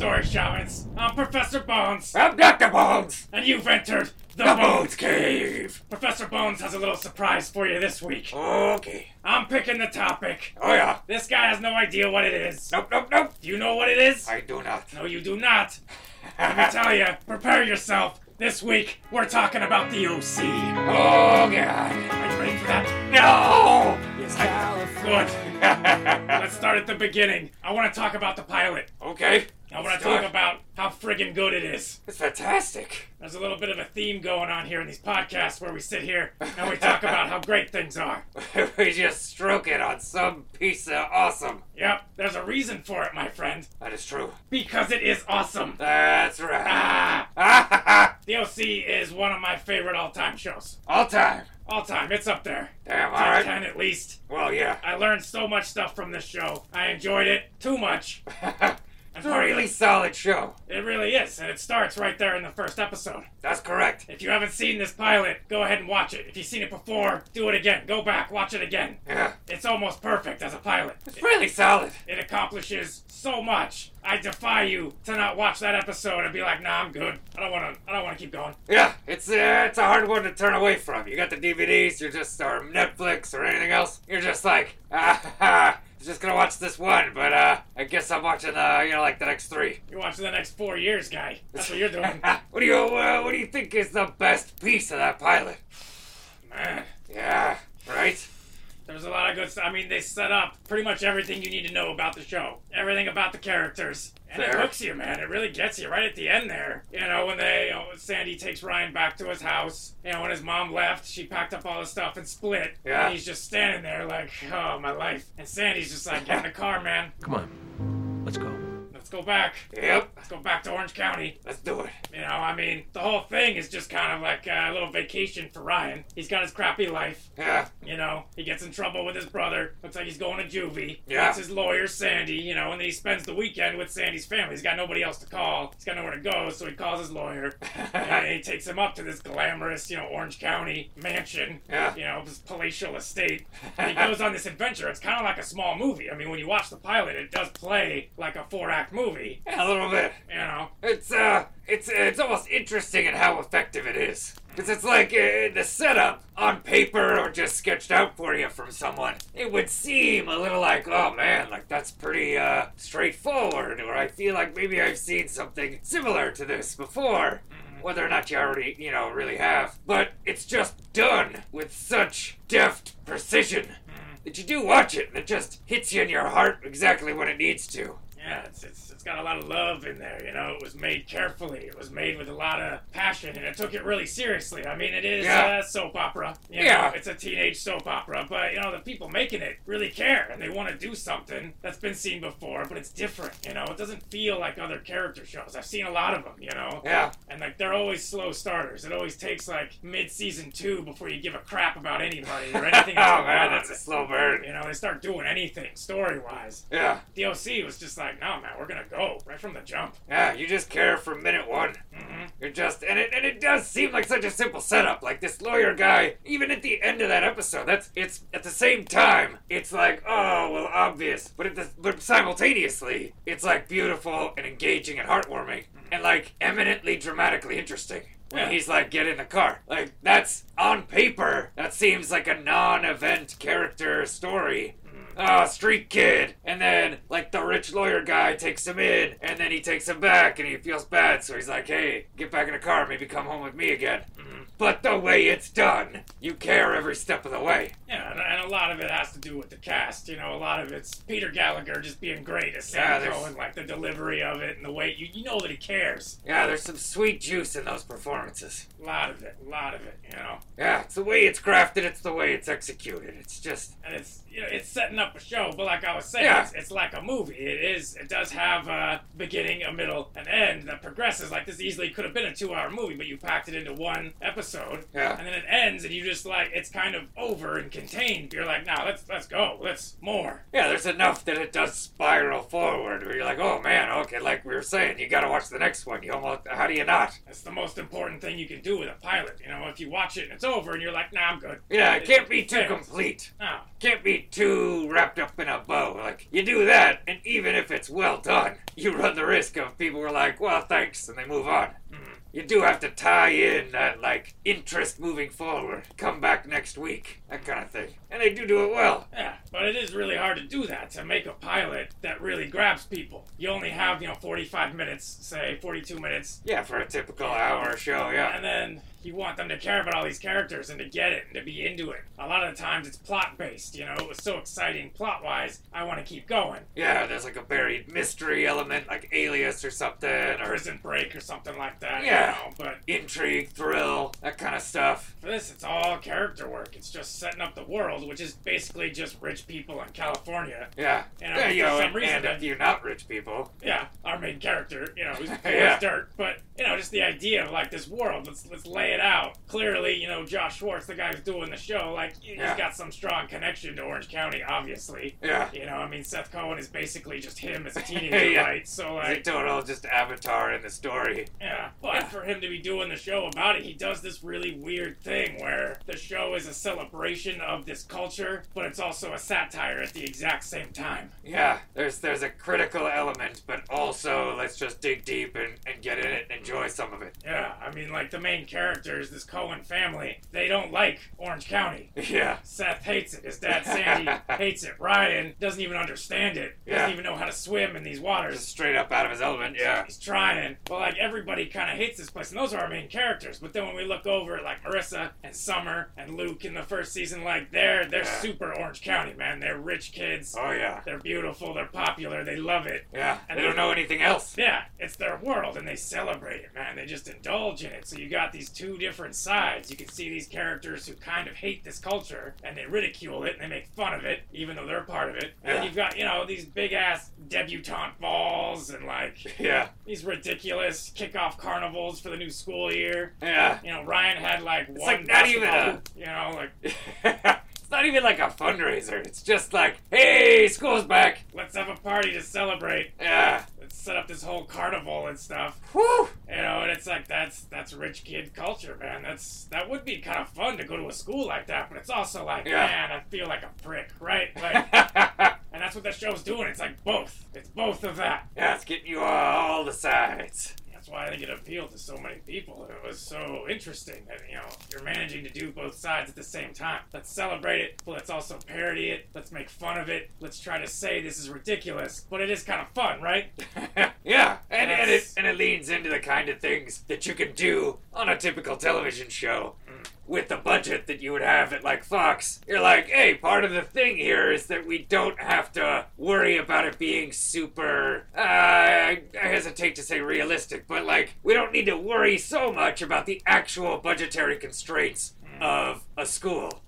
story shamans. I'm Professor Bones, I'm Dr. Bones! and you've entered the, The Bones Bones Cave! Professor Bones has a little surprise for you this week. Okay. I'm picking the topic. Oh yeah. This guy has no idea what it is. Nope, nope, nope. Do you know what it is? I do not. No, you do not. Let me tell you, prepare yourself. This week, we're talking about the OC. Oh god. Are you ready for that? No! Yes, I Good. Let's start at the beginning. I want to talk about the pilot. okay. I want to talk about how friggin' good it is. It's fantastic. There's a little bit of a theme going on here in these podcasts where we sit here and we talk about how great things are. we just stroke it on some piece of awesome. Yep, there's a reason for it, my friend. That is true. Because it is awesome. That's right. Ah, the OC is one of my favorite all-time shows. All time. All time, it's up there. Damn, Top alright. 10 at least. Well, yeah. I learned so much stuff from this show. I enjoyed it too much. it's a really solid show. It really is, and it starts right there in the first episode. That's correct. If you haven't seen this pilot, go ahead and watch it. If you've seen it before, do it again. Go back, watch it again. Yeah. It's almost perfect as a pilot. It's really solid. It accomplishes so much. I defy you to not watch that episode and be like, "Nah, I'm good. I don't want to. I don't want to keep going." Yeah, it's uh, it's a hard one to turn away from. You got the DVDs, you're just or Netflix or anything else. You're just like, ah, ha, ha, I'm just gonna watch this one, but uh, I guess I'm watching uh, you know, like the next three. You're watching the next four years, guy. That's what you're doing, what do you uh, what do you think is the best piece of that pilot? man. Yeah, right. There's a lot of good stuff. I mean, they set up pretty much everything you need to know about the show, everything about the characters, and it hooks you, man. It really gets you right at the end there. You know, when they, you know, Sandy takes Ryan back to his house. You know, when his mom left, she packed up all his stuff and split. Yeah. And he's just standing there like, oh, my life. And Sandy's just like, get in the car, man. Come on. Let's go. Let's go back. Yep, Let's go back to Orange County. let's do it. You know, I mean, the whole thing is just kind of like a little vacation for Ryan. He's got his crappy life. Yeah, You know, he gets in trouble with his brother. Looks like he's going to juvie. Yeah. Meets his lawyer, Sandy, you know, and then he spends the weekend with Sandy's family. He's got nobody else to call. He's got nowhere to go, so he calls his lawyer. and he takes him up to this glamorous, you know, Orange County mansion. Yeah. You know, this palatial estate. And he goes on this adventure. It's kind of like a small movie. I mean, when you watch the pilot, it does play like a four act movie. Yeah, a little bit. You know, It's uh, it's it's almost interesting in how effective it is. Cause it's like uh, the setup on paper or just sketched out for you from someone. It would seem a little like, oh man, like that's pretty uh straightforward. Or I feel like maybe I've seen something similar to this before. Whether or not you already, you know, really have. But it's just done with such deft precision that you do watch it and it just hits you in your heart exactly when it needs to. Yeah, it's, it's, it's got a lot of love in there, you know. It was made carefully. It was made with a lot of passion, and it took it really seriously. I mean, it is Yeah. a soap opera. You Yeah. It's a teenage soap opera, but, you know, the people making it really care, and they want to do something that's been seen before, but it's different, you know. It doesn't feel like other character shows. I've seen a lot of them, you know. Yeah. And, like, they're always slow starters. It always takes, like, mid-season two before you give a crap about anybody or anything oh man, that's a slow burn. You know, they start doing anything story-wise. Yeah. The OC was just like, no, man, we're gonna go right from the jump. Yeah, you just care from minute one. hmm You're just and it and it does seem like such a simple setup. Like this lawyer guy, even at the end of that episode, that's it's at the same time, it's like, oh well obvious. But at the but simultaneously, it's like beautiful and engaging and heartwarming. And like eminently dramatically interesting. When Yeah. he's like, get in the car. Like, that's on paper, that seems like a non event character story. Ah, street kid. And then, like, the rich lawyer guy takes him in, and then he takes him back, and he feels bad, so he's like, hey, get back in the car, maybe come home with me again. But the way it's done, you care every step of the way. Yeah, and, and a lot of it has to do with the cast. You know, a lot of it's Peter Gallagher just being great as Yeah, there's- Cohen, like the delivery of it and the way you you know that he cares. Yeah, there's some sweet juice in those performances. A lot of it, a lot of it. You know, Yeah, it's the way it's crafted, it's the way it's executed. It's just, and it's you know it's setting up a show, but like I was saying, Yeah. it's, it's like a movie. It is. It does have a beginning, a middle, an end that progresses. Like this easily could have been a two-hour movie, but you packed it into one episode. Yeah. And then it ends, and you just like it's kind of over and contained. You're like, nah, let's let's go, let's more. yeah, there's enough that it does spiral forward where you're like, oh man, okay, like we were saying, you gotta watch the next one. You almost, how do you not? That's the most important thing you can do with a pilot. You know, if you watch it and it's over and you're like, nah, I'm good. Yeah, it can't be too fails. complete. No. Can't be too wrapped up in a bow. Like, you do that, and even if it's well done, you run the risk of people are like, well, thanks, and they move on. Mm-hmm. You do have to tie in that, like, interest moving forward. Come back next week. That kind of thing. And they do do it well. Yeah, but it is really hard to do that, to make a pilot that really grabs people. You only have, you know, 45 minutes, say 42 minutes, Yeah, for a typical hour show, yeah. and then you want them to care about all these characters and to get it and to be into it. A lot of the times it's plot based, you know, it was so exciting plot wise, I want to keep going. Yeah, there's like a buried mystery element, like Alias or something, or Prison Break or something like that, Yeah. you know, but intrigue, thrill, that kind of stuff. for this, it's all character work. It's just setting up the world, which is basically just rich people in California. Yeah. And yeah, for you know, some and, reason and a few not rich people. yeah, our main character, you know, who's poor Yeah. dirt. But you know, just the idea of like this world. Let's let's lay it out. Clearly, you know, Josh Schwartz, the guy who's doing the show, like he's Yeah. got some strong connection to Orange County, obviously. Yeah. You know, I mean, Seth Cohen is basically just him as a teenager, Yeah. right? So He's a like, total um, just avatar in the story. yeah. But for him to be doing the show about it, he does this really weird thing where the show is a celebration of this culture, but it's also a satire at the exact same time. Yeah, there's there's a critical element, but also let's just dig deep and, and get in it and enjoy some of it. Yeah, I mean, like the main characters, this Cohen family, they don't like Orange County. Yeah. Seth hates it. His dad Sandy hates it. Ryan doesn't even understand it. Doesn't even know how to swim in these Just waters. straight up out of his element, yeah. He's trying, but like everybody kind of hates this place, and those are our main characters. But then when we look over at like Marissa and Summer and Luke in the first season, like they're they're Yeah. super Orange County man. They're rich kids. Oh yeah. They're beautiful. They're popular. They love it. Yeah. And they don't know anything else. Yeah, it's their world and they celebrate it, man. They just indulge in it. So you got these two different sides. You can see these characters who kind of hate this culture and they ridicule it and they make fun of it, even though they're part of it. And Yeah. you've got, you know, these big ass debutante balls and like Yeah. these ridiculous kickoff carnivals for the new school year. Yeah. You know, Ryan had like one like not even a- you know, like it's not even like a fundraiser. It's just like, hey, school's back. let's have a party to celebrate. Yeah. Let's set up this whole carnival and stuff. Whew. You know, and it's like that's that's rich kid culture, man. That's that would be kind of fun to go to a school like that, but it's also like, Yeah. man, I feel like a prick, right? Like, and that's what the show's doing. It's like both. It's both of that. yeah, it's getting you all the sides. Why I think it appealed to so many people. It was so interesting that you know you're managing to do both sides at the same time. Let's celebrate it, but let's also parody it. Let's make fun of it. Let's try to say this is ridiculous, but it is kind of fun, right? yeah, and, and it and it leans into the kind of things that you can do on a typical television show. Mm. With the budget that you would have at like Fox, you're like, hey, part of the thing here is that we don't have to worry about it being super. Uh, I, I hesitate to say realistic, but like, we don't need to worry so much about the actual budgetary constraints of a school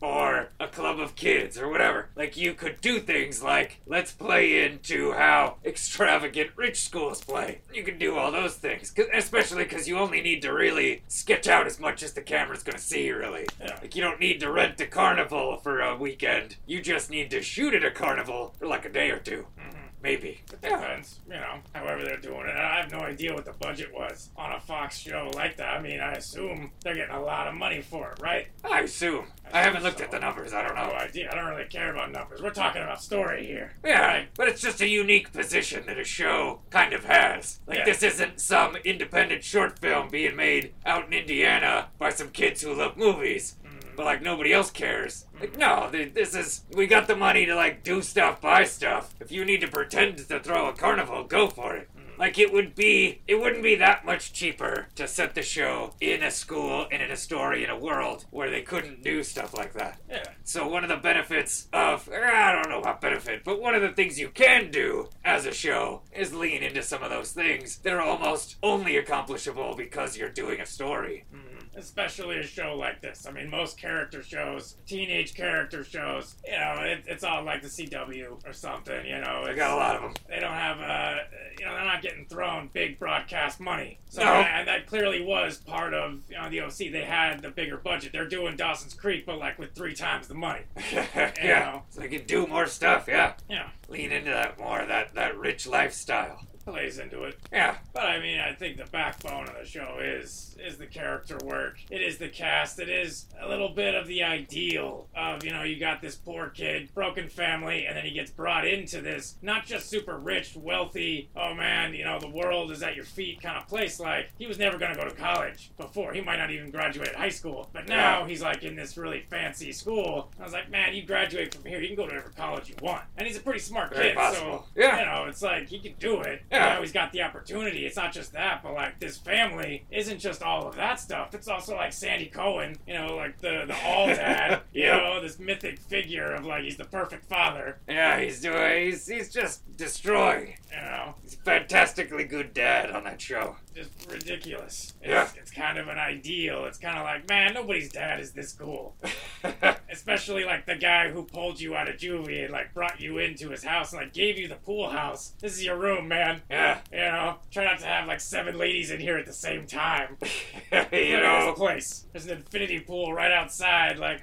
or a club of kids or whatever. Like you could do things like let's play into how extravagant rich schools play. You can do all those things, 'Cause- especially because you only need to really sketch out as much as the camera's gonna see. Really, Yeah. like you don't need to rent a carnival for a weekend. You just need to shoot at a carnival for like a day or 2 mm-hmm. Maybe. It depends, you know, however they're doing it. I have no idea what the budget was on a Fox show like that. I mean, I assume they're getting a lot of money for it, right? I assume. I haven't looked at the numbers. I don't No know. idea. I don't really care about numbers. We're talking about story here. Yeah, Right. but it's just a unique position that a show kind of has. Like, Yeah. this isn't some independent short film being made out in Indiana by some kids who love movies. But, like, nobody else cares. Like, no, this is. We got the money to, like, do stuff, buy stuff. If you need to pretend to throw a carnival, go for it. Mm. Like, it would be. It wouldn't be that much cheaper to set the show in a school and in a story in a world where they couldn't do stuff like that. Yeah. So one of the benefits of I don't know what benefit, but one of the things you can do as a show is lean into some of those things that are almost only accomplishable because you're doing a story. Mm. Especially a show like this. I mean, most character shows, teenage character shows, you know, it, it's all like the CW or something, you know. they got a lot of them. they don't have, uh, you know, they're not getting thrown big broadcast money. So, No. and that clearly was part of, you know, the OC. They had the bigger budget. They're doing Dawson's Creek, but like with three times the money. yeah, so they can do more stuff. Yeah, Yeah, lean into that more that that rich lifestyle. plays into it. Yeah, But I mean, I think the backbone of the show is is the character work. It is the cast. It is a little bit of the ideal of you know you got this poor kid, broken family, and then he gets brought into this not just super rich, wealthy. Oh man, you know the world is at your feet kind of place. Like he was never gonna go to college before. He might not even graduate high school. But now he's like in this really fancy school. I was like, man, you graduate from here, you can go to whatever college you want. And he's a pretty smart Very kid, possible. so Yeah. you know it's like he can do it. Yeah. You know, he's got the opportunity. It's not just that, but like this family isn't just all of that stuff. It's also like Sandy Cohen, you know, like the the all dad, you Yep. know, this mythic figure of like he's the perfect father, Yeah, he's doing. He's he's just destroying. you know, He's a fantastically good dad on that show. just ridiculous. It's, Yeah. it's kind of an ideal. It's kind of like, man, nobody's dad is this cool. Especially like the guy who pulled you out of juvie and like brought you into his house and like gave you the pool house. This is your room, man. yeah, You know, try not to have like seven ladies in here at the same time. you know. this place. There's an infinity pool right outside. Like,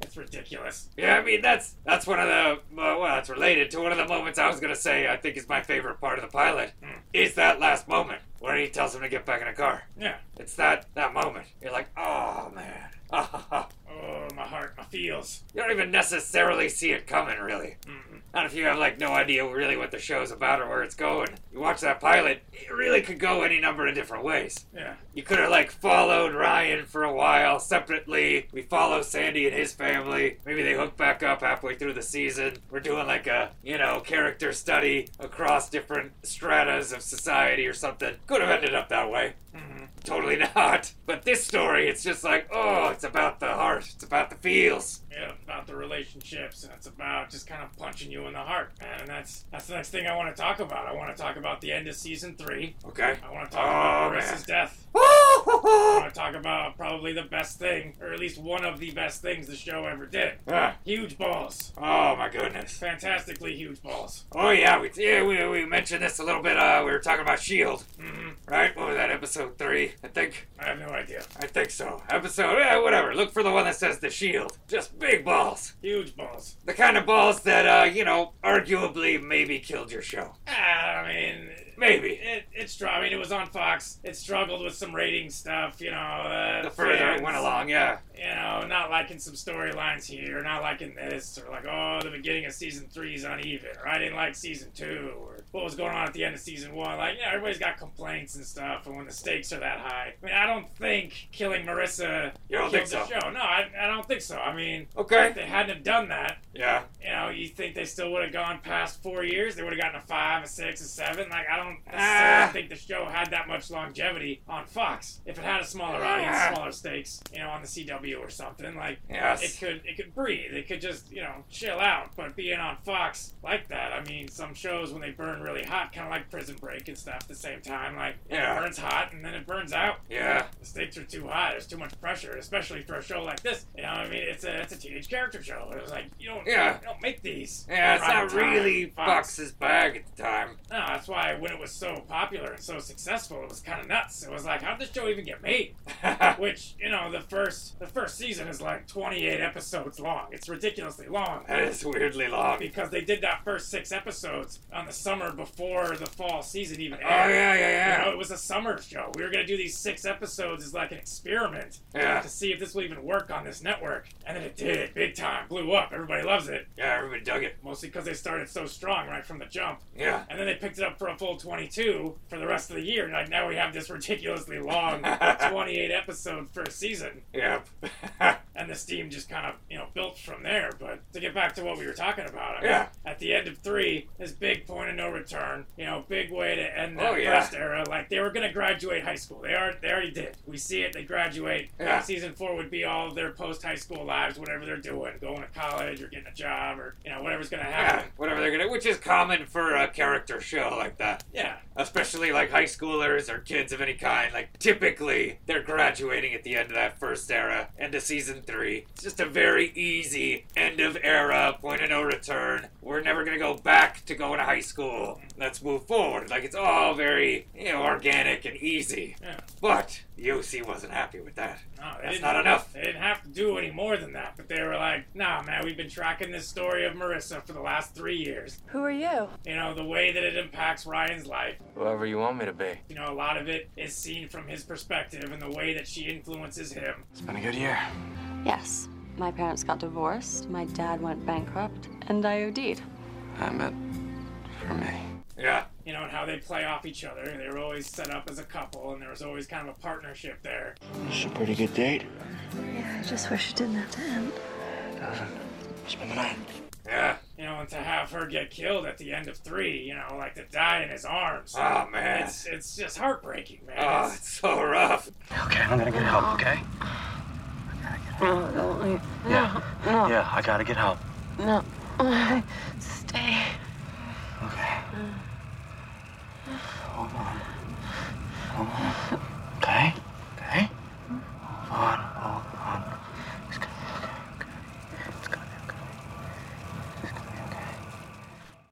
it's ridiculous. Yeah, I mean that's that's one of the uh, well, that's related to one of the moments I was gonna say I think is my favorite part of the pilot. Hmm. Is that last moment where he tells him to get back in the car? Yeah. It's that that moment. You're like, oh man, Oh, my heart, my feels. you don't even necessarily see it coming, really. Mm. Not if you have like no idea really what the show's about or where it's going. You watch that pilot, it really could go any number of different ways. Yeah. You could have like followed Ryan for a while separately. We follow Sandy and his family. Maybe they hook back up halfway through the season. We're doing like a, you know, character study across different stratas of society or something. Could have ended up that way. hmm Totally not. But this story, it's just like, oh, it's about the heart. It's about the feels. Yeah, about the relationships, and it's about just kind of punching you in the heart, man. And that's that's the next thing I want to talk about. I want to talk about the end of season three. Okay. I want to talk Oh, about. Marissa's death. I want to talk about probably the best thing, or at least one of the best things the show ever did. Ah, Huge balls. oh my goodness. Fantastically huge balls. Oh yeah, we yeah we, we mentioned this a little bit. Uh, we were talking about Shield, mm-hmm. right? What was that? Episode three, I think. I have no idea. I think so. Episode, yeah, whatever. Look for the one that says the Shield. Just big balls. Huge balls. The kind of balls that, uh, you know, arguably maybe killed your show. Ah, I mean, Maybe. it it struggled. I mean, it was on Fox. It struggled with some rating stuff. You know, uh, The further it went along, yeah. You know, not liking some storylines here, not liking this, or like, oh, the beginning of season three is uneven, or I didn't like season two, or what was going on at the end of season one. Like, yeah, everybody's got complaints and stuff, and when the stakes are that high, I mean, I don't think killing Marissa You don't killed think the so? show. No, I, I don't think so. I mean, okay, if they hadn't have done that, Yeah. you know, you think they still would have gone past four years? They would have gotten a five, a six, a seven. Like, I don't Ah. think the show had that much longevity on Fox. If it had a smaller Ah. audience, smaller stakes, you know, on the CW or something, like Yes. it could it could breathe. It could just you know chill out. But being on Fox like that, I mean, some shows when they burn really hot, kind of like Prison Break and stuff. At the same time, like Yeah. it burns hot and then it burns out. Yeah. The stakes are too high. There's too much pressure, especially for a show like this. You know, what I mean, it's a it's a teenage character show. It was like you don't Yeah. you don't make these. Yeah, it's not time really Fox. Fox's bag at the time. No, that's why when it was so popular and so successful, it was kind of nuts. It was like, how'd this show even get made? Which you know, the first the first season is like 28 episodes long. It's ridiculously long. that is weirdly long. because they did that first six episodes on the summer before the fall season even Aired. Oh, aired. yeah, yeah, You know, yeah. it was a summer show. We were gonna do these six episodes as like an experiment Yeah. to see if this will even work on this network, and then it did, big time, blew up. Everybody loves it, Yeah, everybody dug it. mostly because they started so strong right from the jump, Yeah. and then they picked it up for a full 22 for the rest of the year. And like now we have this ridiculously long 28 episode first season, Yep. and the steam just kind of you know built from there. But to get back to what we were talking about, I mean, Yeah. at the end of three, this big point of no return, you know, big way to end that Oh, yeah. first era. Like they were gonna graduate high school. They are they already did. We see it. They graduate. Yeah. Season four would be all of their post high school lives, whatever they're doing, going to college or getting a job or you know whatever's gonna yeah. happen. Whatever they're gonna, which is common for a character show like that. Yeah. especially like high schoolers or kids of any kind. Like typically they're graduating at the end of that first era, end of season three. It's just a very easy end of era, point of no return. We're we're never gonna go back to going to high school. Let's move forward. Like it's all very, you know, organic and easy. Yeah. But the OC wasn't happy with that. No, That's not enough. They didn't have to do any more than that, but they were like, nah, man, we've been tracking this story of Marissa for the last three years. Who are you? You know, the way that it impacts Ryan's life. Whoever you want me to be. You know, a lot of it is seen from his perspective and the way that she influences him. It's been a good year. Yes. My parents got divorced, my dad went bankrupt, and I OD'd. I meant for me. Yeah. You know, and how they play off each other. They were always set up as a couple, and there was always kind of a partnership there. It's a pretty good date. Yeah, I just wish it didn't have to end. Doesn't. Spend the night. Yeah. You know, and to have her get killed at the end of three, you know, like to die in his arms. Oh man. It's it's just heartbreaking, man. Oh, It's- it's so rough. Okay, I'm gonna get help, okay? Oh, no, don't leave. Yeah. No, Yeah, I gotta get help. no. Stay. Okay. Hold on. Hold on. Okay? Okay? Hold on. Hold on. It's gonna be okay. okay? It's gonna be okay. It's gonna be okay.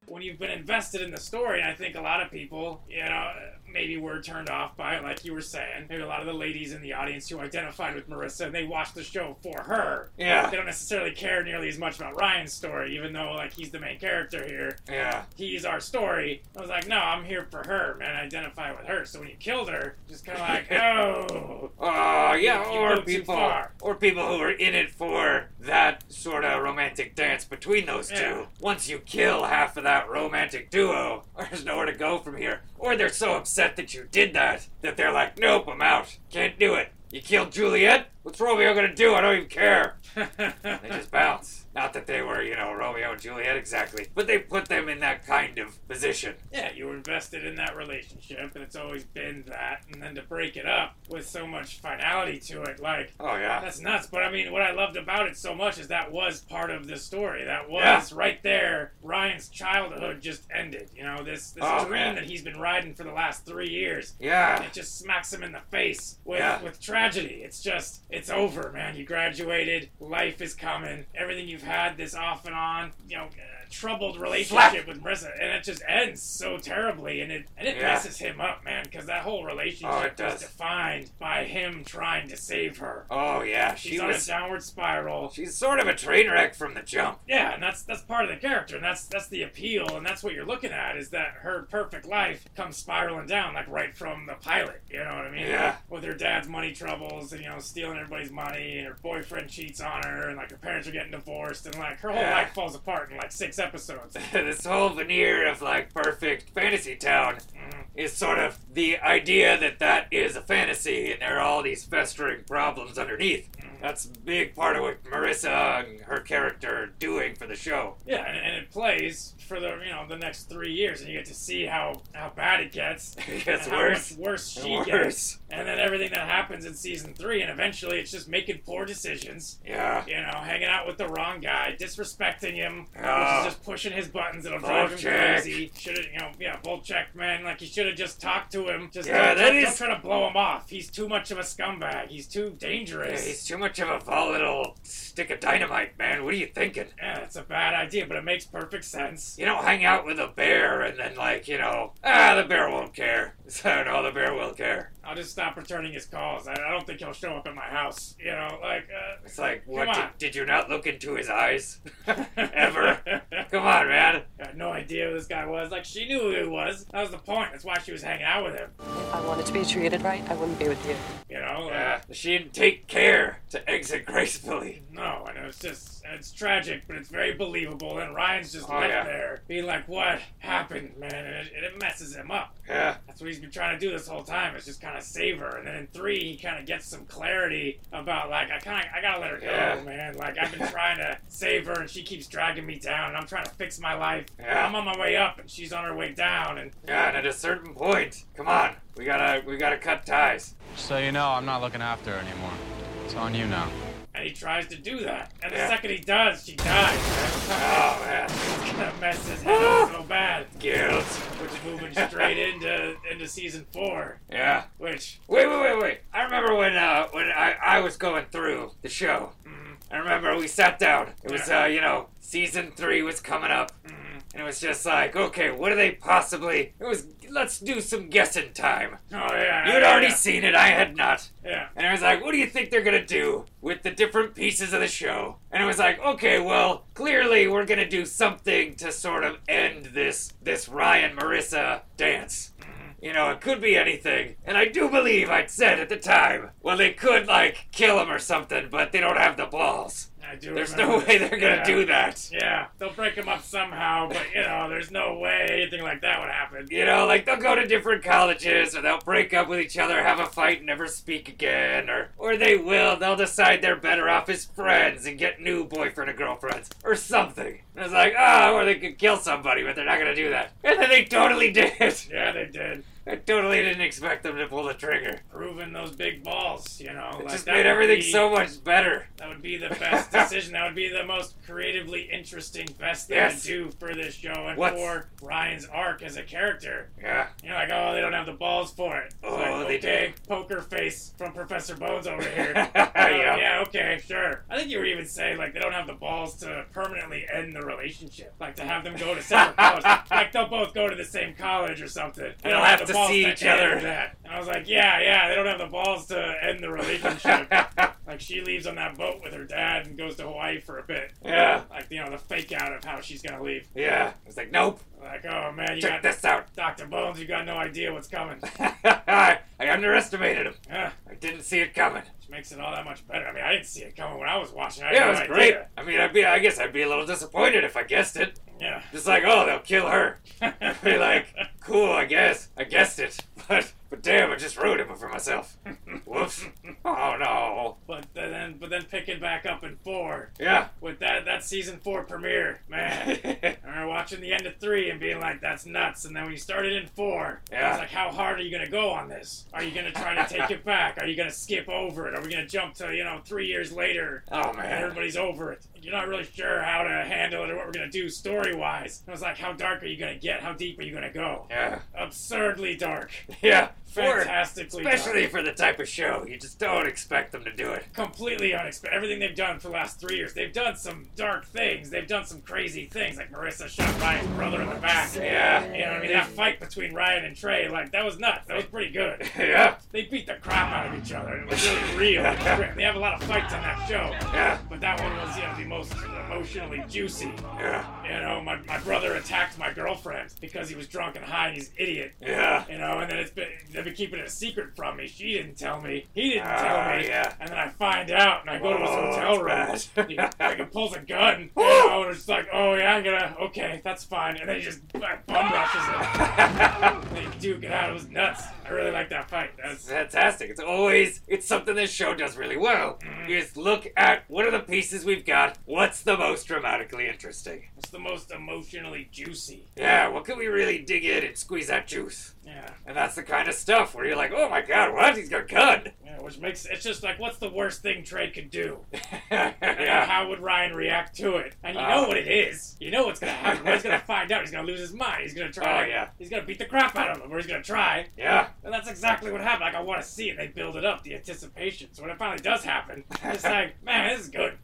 when you've been invested in the story, I think a lot of people, you know, maybe were turned off by it, like you were saying. Maybe a lot of the ladies in the audience who identified with Marissa and they watched the show for her. Yeah. They don't necessarily care nearly as much about Ryan's story, even though like he's the main character here. Yeah. He's our story. I was like, no, I'm here for her, man. I identify with her. So when you killed her, just kind of like, oh, Oh, yeah, You or go people, or people who are in it for that sort of romantic dance between those Yeah. two. Once you kill half of that romantic duo, there's nowhere to go from here. Or they're so upset that you did that that they're like, nope, I'm out. Can't do it. You killed Juliet? What's Romeo gonna do? I don't even care. They just bounce. Not that they were, you know, Romeo and Juliet exactly, but they put them in that kind of position. yeah, you were invested in that relationship, and it's always been that. And then to break it up with so much finality to it, like, Oh yeah. That's nuts. But I mean, what I loved about it so much is that was part of the story. That was Yeah. right there. Ryan's childhood just ended. You know, this this Oh, dream man. that he's been riding for the last three years. Yeah. It just smacks him in the face with Yeah. with tragedy. It's just it's over, man. You graduated. Life is coming. Everything you've had this off and on, you know. Troubled relationship with Marissa, and it just ends so terribly, and it and it Yeah. messes him up, man, because that whole relationship Oh, it does. defined by him trying to save her. Oh yeah. She's She on was. a downward spiral. She's sort of a train wreck from the jump. Yeah, and that's that's part of the character, and that's that's the appeal, and that's what you're looking at is that her perfect life comes spiraling down, like right from the pilot. You know what I mean? Yeah. With her dad's money troubles, and you know stealing everybody's money, and her boyfriend cheats on her, and like her parents are getting divorced, and like her whole Yeah. life falls apart in like six episodes. this whole veneer of like perfect fantasy town Mhm. is sort of the idea that that is a fantasy and there are all these festering problems underneath. That's a big part of what Marissa and her character are doing for the show. Yeah, and, and it plays for the you know the next three years, and you get to see how how bad it gets. It gets worse much worse she worse. gets, and then everything that happens in season three, and eventually it's just making poor decisions. Yeah. You know, hanging out with the wrong guy, disrespecting him, Ah. Just pushing his buttons. It'll drive him Volchok. crazy. Should have, you know, yeah, check, man. Like you should have just talked to him. Just Yeah, don't, that don't, is- don't try to blow him off. He's too much of a scumbag. He's too Yeah, dangerous. he's too much of a volatile stick of dynamite, man. What are you thinking? yeah, it's a bad idea, but it makes perfect sense. You don't hang out with a bear and then, like, you know, ah, the bear won't care. So, no, the bear will care. I'll just stop returning his calls. I, I don't think he'll show up at my house. You know, like, uh, It's like, what? Come Did, on. did you not look into his eyes? Ever? Come on, man. I had no idea who this guy was. Like, she knew who he was. That was the point. That's why she was hanging out with him. If I wanted to be treated right, I wouldn't be with you. You know? Like, Yeah, she didn't take care to exit gracefully. No, and it's just, it's tragic, but it's very believable. And Ryan's just Oh, left yeah. there being like, what happened, man? And it, and it messes him up. Yeah, That's what he's been trying to do this whole time. Is just kind of save her, and then in three he kind of gets some clarity about like I kind of I gotta let her go, Yeah. man. Like I've been trying to save her, and she keeps dragging me down, and I'm trying to fix my life. Yeah. I'm on my way up, and she's on her way down, and yeah, and at a certain point, come on, we gotta, we gotta cut ties. So you know I'm not looking after her anymore. It's on you now. And he tries to do that, and the second he does, she dies. Oh man, gonna mess his head up so bad, guilt. which is moving straight into into season four, Yeah. which Wait, wait, wait, wait. I remember when, uh, when I, I was going through the show. mm, I remember we sat down. It was, uh, you know, season three was coming up. mm, And it was just like, okay, what do they possibly? It was let's do some guessing time. Oh yeah. You'd yeah, already yeah. seen it, I had not. Yeah. And I was like, what do you think they're gonna do with the different pieces of the show? And it was like, okay, well, clearly we're gonna do something to sort of end this this Ryan Marissa dance. Mm-hmm. You know, it could be anything. And I do believe I'd said at the time, well, they could, like, kill him or something, but they don't have the balls. I do There's remember no way they're gonna Yeah. do that. Yeah, they'll break him up somehow, but you know, there's no way anything like that would happen. You know, like they'll go to different colleges or they'll break up with each other, have a fight, and never speak again, or or they will, they'll decide they're better off as friends and get new boyfriend or girlfriends or something. And it's like, oh, or they could kill somebody, but they're not gonna do that. And then they totally did. Yeah, they did. I totally didn't expect them to pull the trigger. Proving those big balls, you know. It like, just made everything be- so much better. That would be the best decision. That would be the most creatively interesting, best thing Yes. to do for this show and What's- for Ryan's arc as a character. Yeah. You're like, oh, they don't have the balls for it. It's Oh, like, they okay, poker face from Professor Bones over here. Uh, Yeah. yeah, okay, sure. I think you were even saying like they don't have the balls to permanently end the relationship, like to have them go to separate colleges. Like they'll both go to the same college or something. They don't have the to see each other. That. And I was like, yeah, yeah, they don't have the balls to end the relationship. like she leaves on that boat with her dad and goes to Hawaii for a bit. Yeah. Like you know the fake out of how she's gonna leave. yeah. It's like, nope. Like oh man, you Check got this out. Dr. Bones, you got no idea what's coming. I underestimated him. Yeah. I didn't see it coming. Which makes it all that much better. I mean, I didn't see it coming when I was watching. I Yeah, it was idea. great. I mean, I'd be, I guess I'd be a little disappointed if I guessed it. Yeah. Just like, oh, they'll kill her. I'd be like, cool, I guess. I guessed it. But, but damn, I just ruined it for myself. Whoops. Oh, no. but then, but then picking back up in four Yeah. with that that season four premiere, man. I remember watching the end of three and being like, "That's nuts." And then you started in four, I was like, "How hard are you gonna go on this? Are you gonna try to take it back? Are you gonna skip over it? Are we gonna jump to you know three years later oh, man. everybody's over it? You're not really sure how to handle it or what we're gonna do story wise." I was like, "How dark are you gonna get? How deep are you gonna go?" Yeah. Absurdly dark, Yeah. Fantastically, especially dark. for the type of show. You just don't expect them to do it. completely unexpected. Everything they've done for the last three years, they've done some dark things. They've done some crazy things, like Marissa shot Ryan's brother in the back. Yeah. You know what I mean? That fight between Ryan and Trey, like, that was nuts. That was pretty good. Yeah. They beat the crap out of each other. It was really real. It was great. They have a lot of fights on that show. Yeah. But that one was, you know, the most emotionally juicy. Yeah. You know, my, my brother attacked my girlfriend because he was drunk and high and he's an idiot. Yeah. You know, and then it's been they've been keeping it a secret from me. She didn't tell me. He didn't Ah, tell me. yeah. And then I find out, and I go to his Oh, hotel room. he like pulls a gun. You know, and it's like, oh yeah, I'm gonna. Okay, that's fine. And then he just like, bum rushes him. and they duke it out. It was nuts. I really like that fight. That's fantastic. It's always it's something this show does really well. You just look at what are the pieces we've got. What's the most dramatically interesting? it's the most emotionally juicy. Yeah, what can we really dig in and squeeze that juice? Yeah. And that's the kind of stuff where you're like, oh my god, what? He's got a gun. Yeah, which makes it's just like, what's the worst thing Trey could do? yeah. How would Ryan react to it? And you Uh, know what it is. You know what's gonna happen. He's gonna find out. He's gonna lose his mind. He's gonna try. Oh, yeah. He's gonna beat the crap out of him, or he's gonna try. Yeah. And that's exactly what happened. Like I want to see it. They build it up, the anticipation. So when it finally does happen, it's like, man, this is good.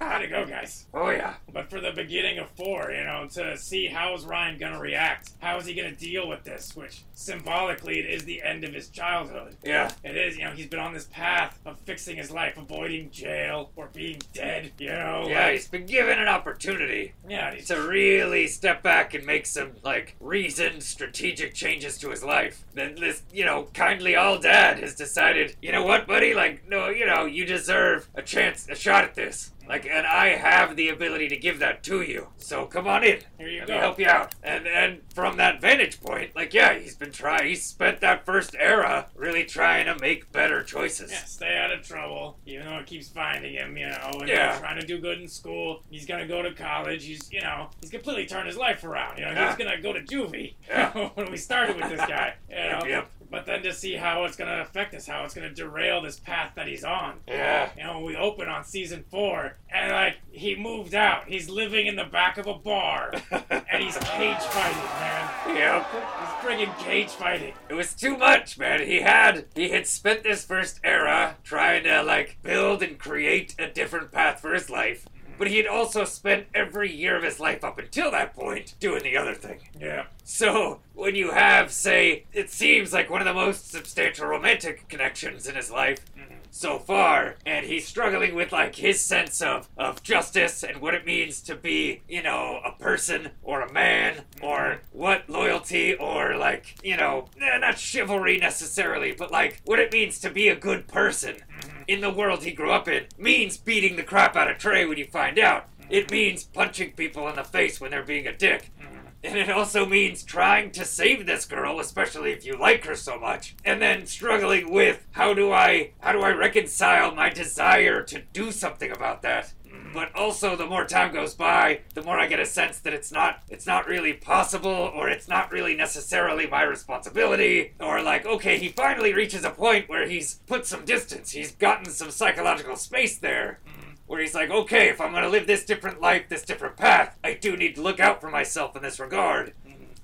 Way to go, guys. Oh yeah. But for the beginning of four, you know, to see how is Ryan gonna react? How is he gonna deal with this? Which symbolically, it is the end of his childhood. Yeah. It is, you know, he's been on this path of fixing his life, avoiding jail or being dead, you know? Yeah, like- he's been given an opportunity yeah, to really step back and make some like reasoned strategic changes to his life. Then this, you know, kindly all dad has decided, you know what, buddy? Like, no, you know, you deserve a chance, a shot at this. Like, and I have the ability to give that to you. So come on in. Here you Let go. me help you out. And and from that vantage point, like, yeah, he's been trying. He spent that first era really trying to make better choices. Yeah, stay out of trouble, even though it keeps finding him, you know, and Yeah. he's trying to do good in school. He's gonna go to college. He's, you know, he's completely turned his life around. You know, Yeah. he's gonna go to juvie. Yeah. when we started with this guy, you know. Yep. But then to see how it's gonna affect us, how it's gonna derail this path that he's on. Yeah. You know, we open on season four, and like he moved out. He's living in the back of a bar, and he's cage fighting, man. Yep. He's friggin' cage fighting. It was too much, man. He had he had spent this first era trying to like build and create a different path for his life. But he had also spent every year of his life up until that point doing the other thing. Yeah. So, when you have, say, it seems like one of the most substantial romantic connections in his life mm-hmm. so far, and he's struggling with, like, his sense of, of justice and what it means to be, you know, a person or a man, or mm-hmm. what loyalty or, like, you know, eh, not chivalry necessarily, but, like, what it means to be a good person mm-hmm. In the world he grew up in means beating the crap out of Trey when you find out. It mm-hmm. means punching people in the face when they're being a dick. Mm-hmm. And it also means trying to save this girl, especially if you like her so much, and then struggling with how do I how do I reconcile my desire to do something about that? But also the more time goes by, the more I get a sense that it's not it's not really possible or it's not really necessarily my responsibility or like okay, he finally reaches a point where he's put some distance. He's gotten some psychological space there where he's like, okay, if I'm gonna live this different life, this different path, I do need to look out for myself in this regard.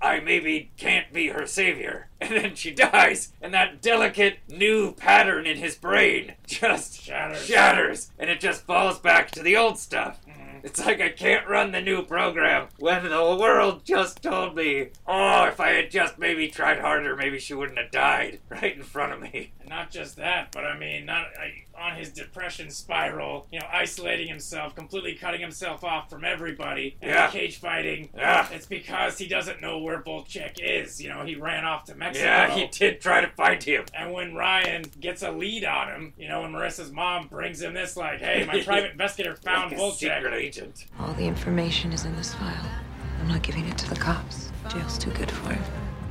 I maybe can't be her savior. And then she dies, and that delicate new pattern in his brain just Shatters. shatters, and it just falls back to the old stuff. It's like I can't run the new program when the world just told me, oh, if I had just maybe tried harder, maybe she wouldn't have died right in front of me. And not just that, but I mean, not I, on his depression spiral, you know, isolating himself, completely cutting himself off from everybody, and Yeah. cage fighting. Yeah. It's because he doesn't know where Volchok is. You know, he ran off to Mexico. Yeah, he did try to find him. And when Ryan gets a lead on him, you know, when Marissa's mom brings him this, like, hey, my private investigator found Like Volchok. Agent. All the information is in this file. I'm not giving it to the cops. Jail's too good for it.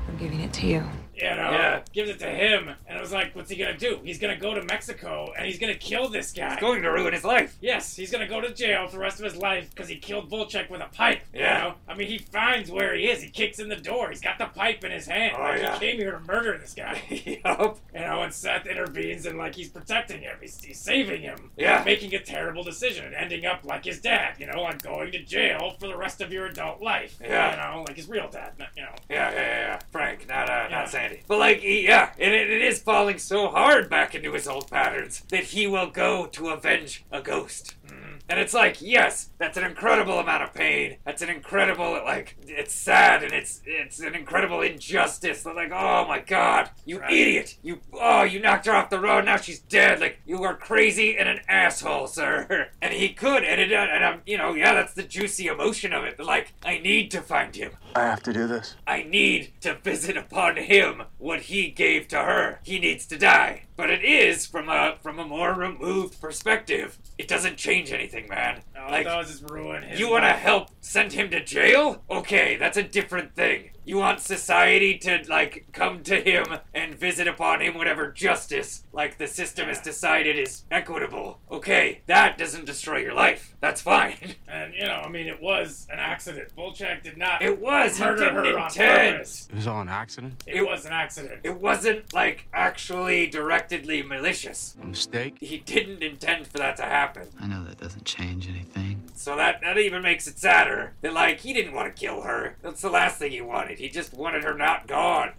I'm giving it to you. You know, Yeah. gives it to him. And I was like, what's he gonna do? He's gonna go to Mexico and he's gonna kill this guy. It's going to ruin his life. Yes, he's gonna go to jail for the rest of his life because he killed Volchok with a pipe. you know? I mean, he finds where he is. He kicks in the door. He's got the pipe in his hand. Oh, like, yeah. He came here to murder this guy. You know, and Seth intervenes and, like, he's protecting him. He's, he's saving him. Yeah. Making a terrible decision and ending up like his dad, you know, like going to jail for the rest of your adult life. Yeah. You know, like his real dad, you know. Yeah, yeah, yeah, yeah. Frank, not uh, Yeah. not Sandy. But like, yeah, and it, it is falling so hard back into his old patterns that he will go to avenge a ghost. Hmm. And it's like, yes, that's an incredible amount of pain. That's an incredible, like, it's sad and it's it's an incredible injustice. They're like, oh my god, you Right. idiot! You, oh, you knocked her off the road. Now she's dead. Like, you are crazy and an asshole, sir. And he could, and it, and I'm, you know, yeah, that's the juicy emotion of it. But like, I need to find him. I have to do this. I need to visit upon him what he gave to her. He needs to die. But it is from a from a more removed perspective. It doesn't change anything, man. All like it does is ruin you want to help send him to jail? Okay, that's a different thing. You want society to like come to him and visit upon him whatever justice like the system has decided is equitable. Okay, that doesn't destroy your life. That's fine. And, you know, I mean, it was an accident. Volchok did not It was he murder didn't her on intend. purpose. It was all an accident? It, was an accident. It wasn't like actually directedly malicious. A mistake? He didn't intend for that to happen. I know that doesn't change anything. So that that even makes it sadder. That like he didn't want to kill her. That's the last thing he wanted. He just wanted her not gone.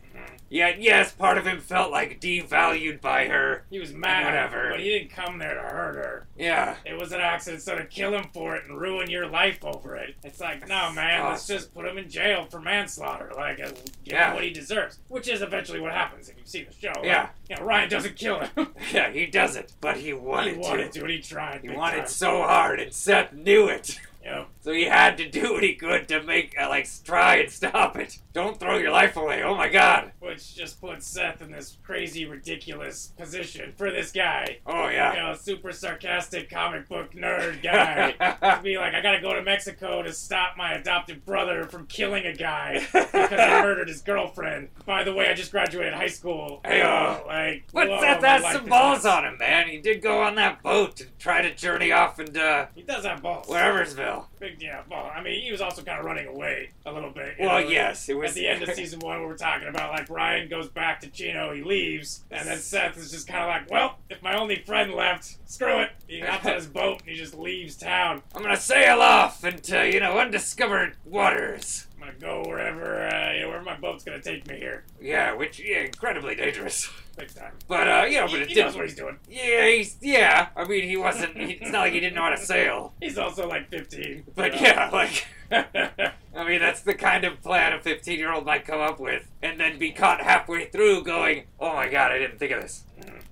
Yet yes, part of him felt like devalued by her. He was mad, Whatever. but he didn't come there to hurt her. Yeah. It was an accident, so to kill him for it and ruin your life over it, it's like, no, man, let's just put him in jail for manslaughter, like, uh, give Yeah. him what he deserves, which is eventually what happens if you see the show. Like, Yeah. you know, Ryan doesn't kill him. Yeah, he doesn't. But he he wanted, wanted to. to, and he tried. He big wanted time. so hard, and Seth knew it. Yep. So he had to do what he could to make, uh, like, try and stop it. Don't throw your life away. Oh my god. Which just puts Seth in this crazy, ridiculous position for this guy. Oh yeah. You know, super sarcastic comic book nerd guy. to be like, I gotta go to Mexico to stop my adopted brother from killing a guy because he murdered his girlfriend. By the way, I just graduated high school. Hey, uh, like, But whoa, Seth has some balls on him, man. He did go on that boat and try to journey off into He does have balls. whereversville. Big, yeah, ball. I mean, he was also kind of running away a little bit. Well, know, yes, it At the end of season one, we were talking about like Ryan goes back to Chino, he leaves, and then Seth is just kind of like, well, if my only friend left, screw it. He hops on his boat and he just leaves town. I'm gonna sail off into, you know, undiscovered waters. I'm gonna go wherever, uh, you know, wherever my boat's gonna take me here. Yeah, which yeah, incredibly dangerous. Big time. But uh, you know, He, but it he knows what he's doing. Yeah, he's yeah. I mean, he wasn't. He, it's not like he didn't know how to sail. He's also like 15. But so- yeah, like I mean, that's the kind of plan a 15 year old might come up with, and then be caught halfway through going, "Oh my god, I didn't think of this.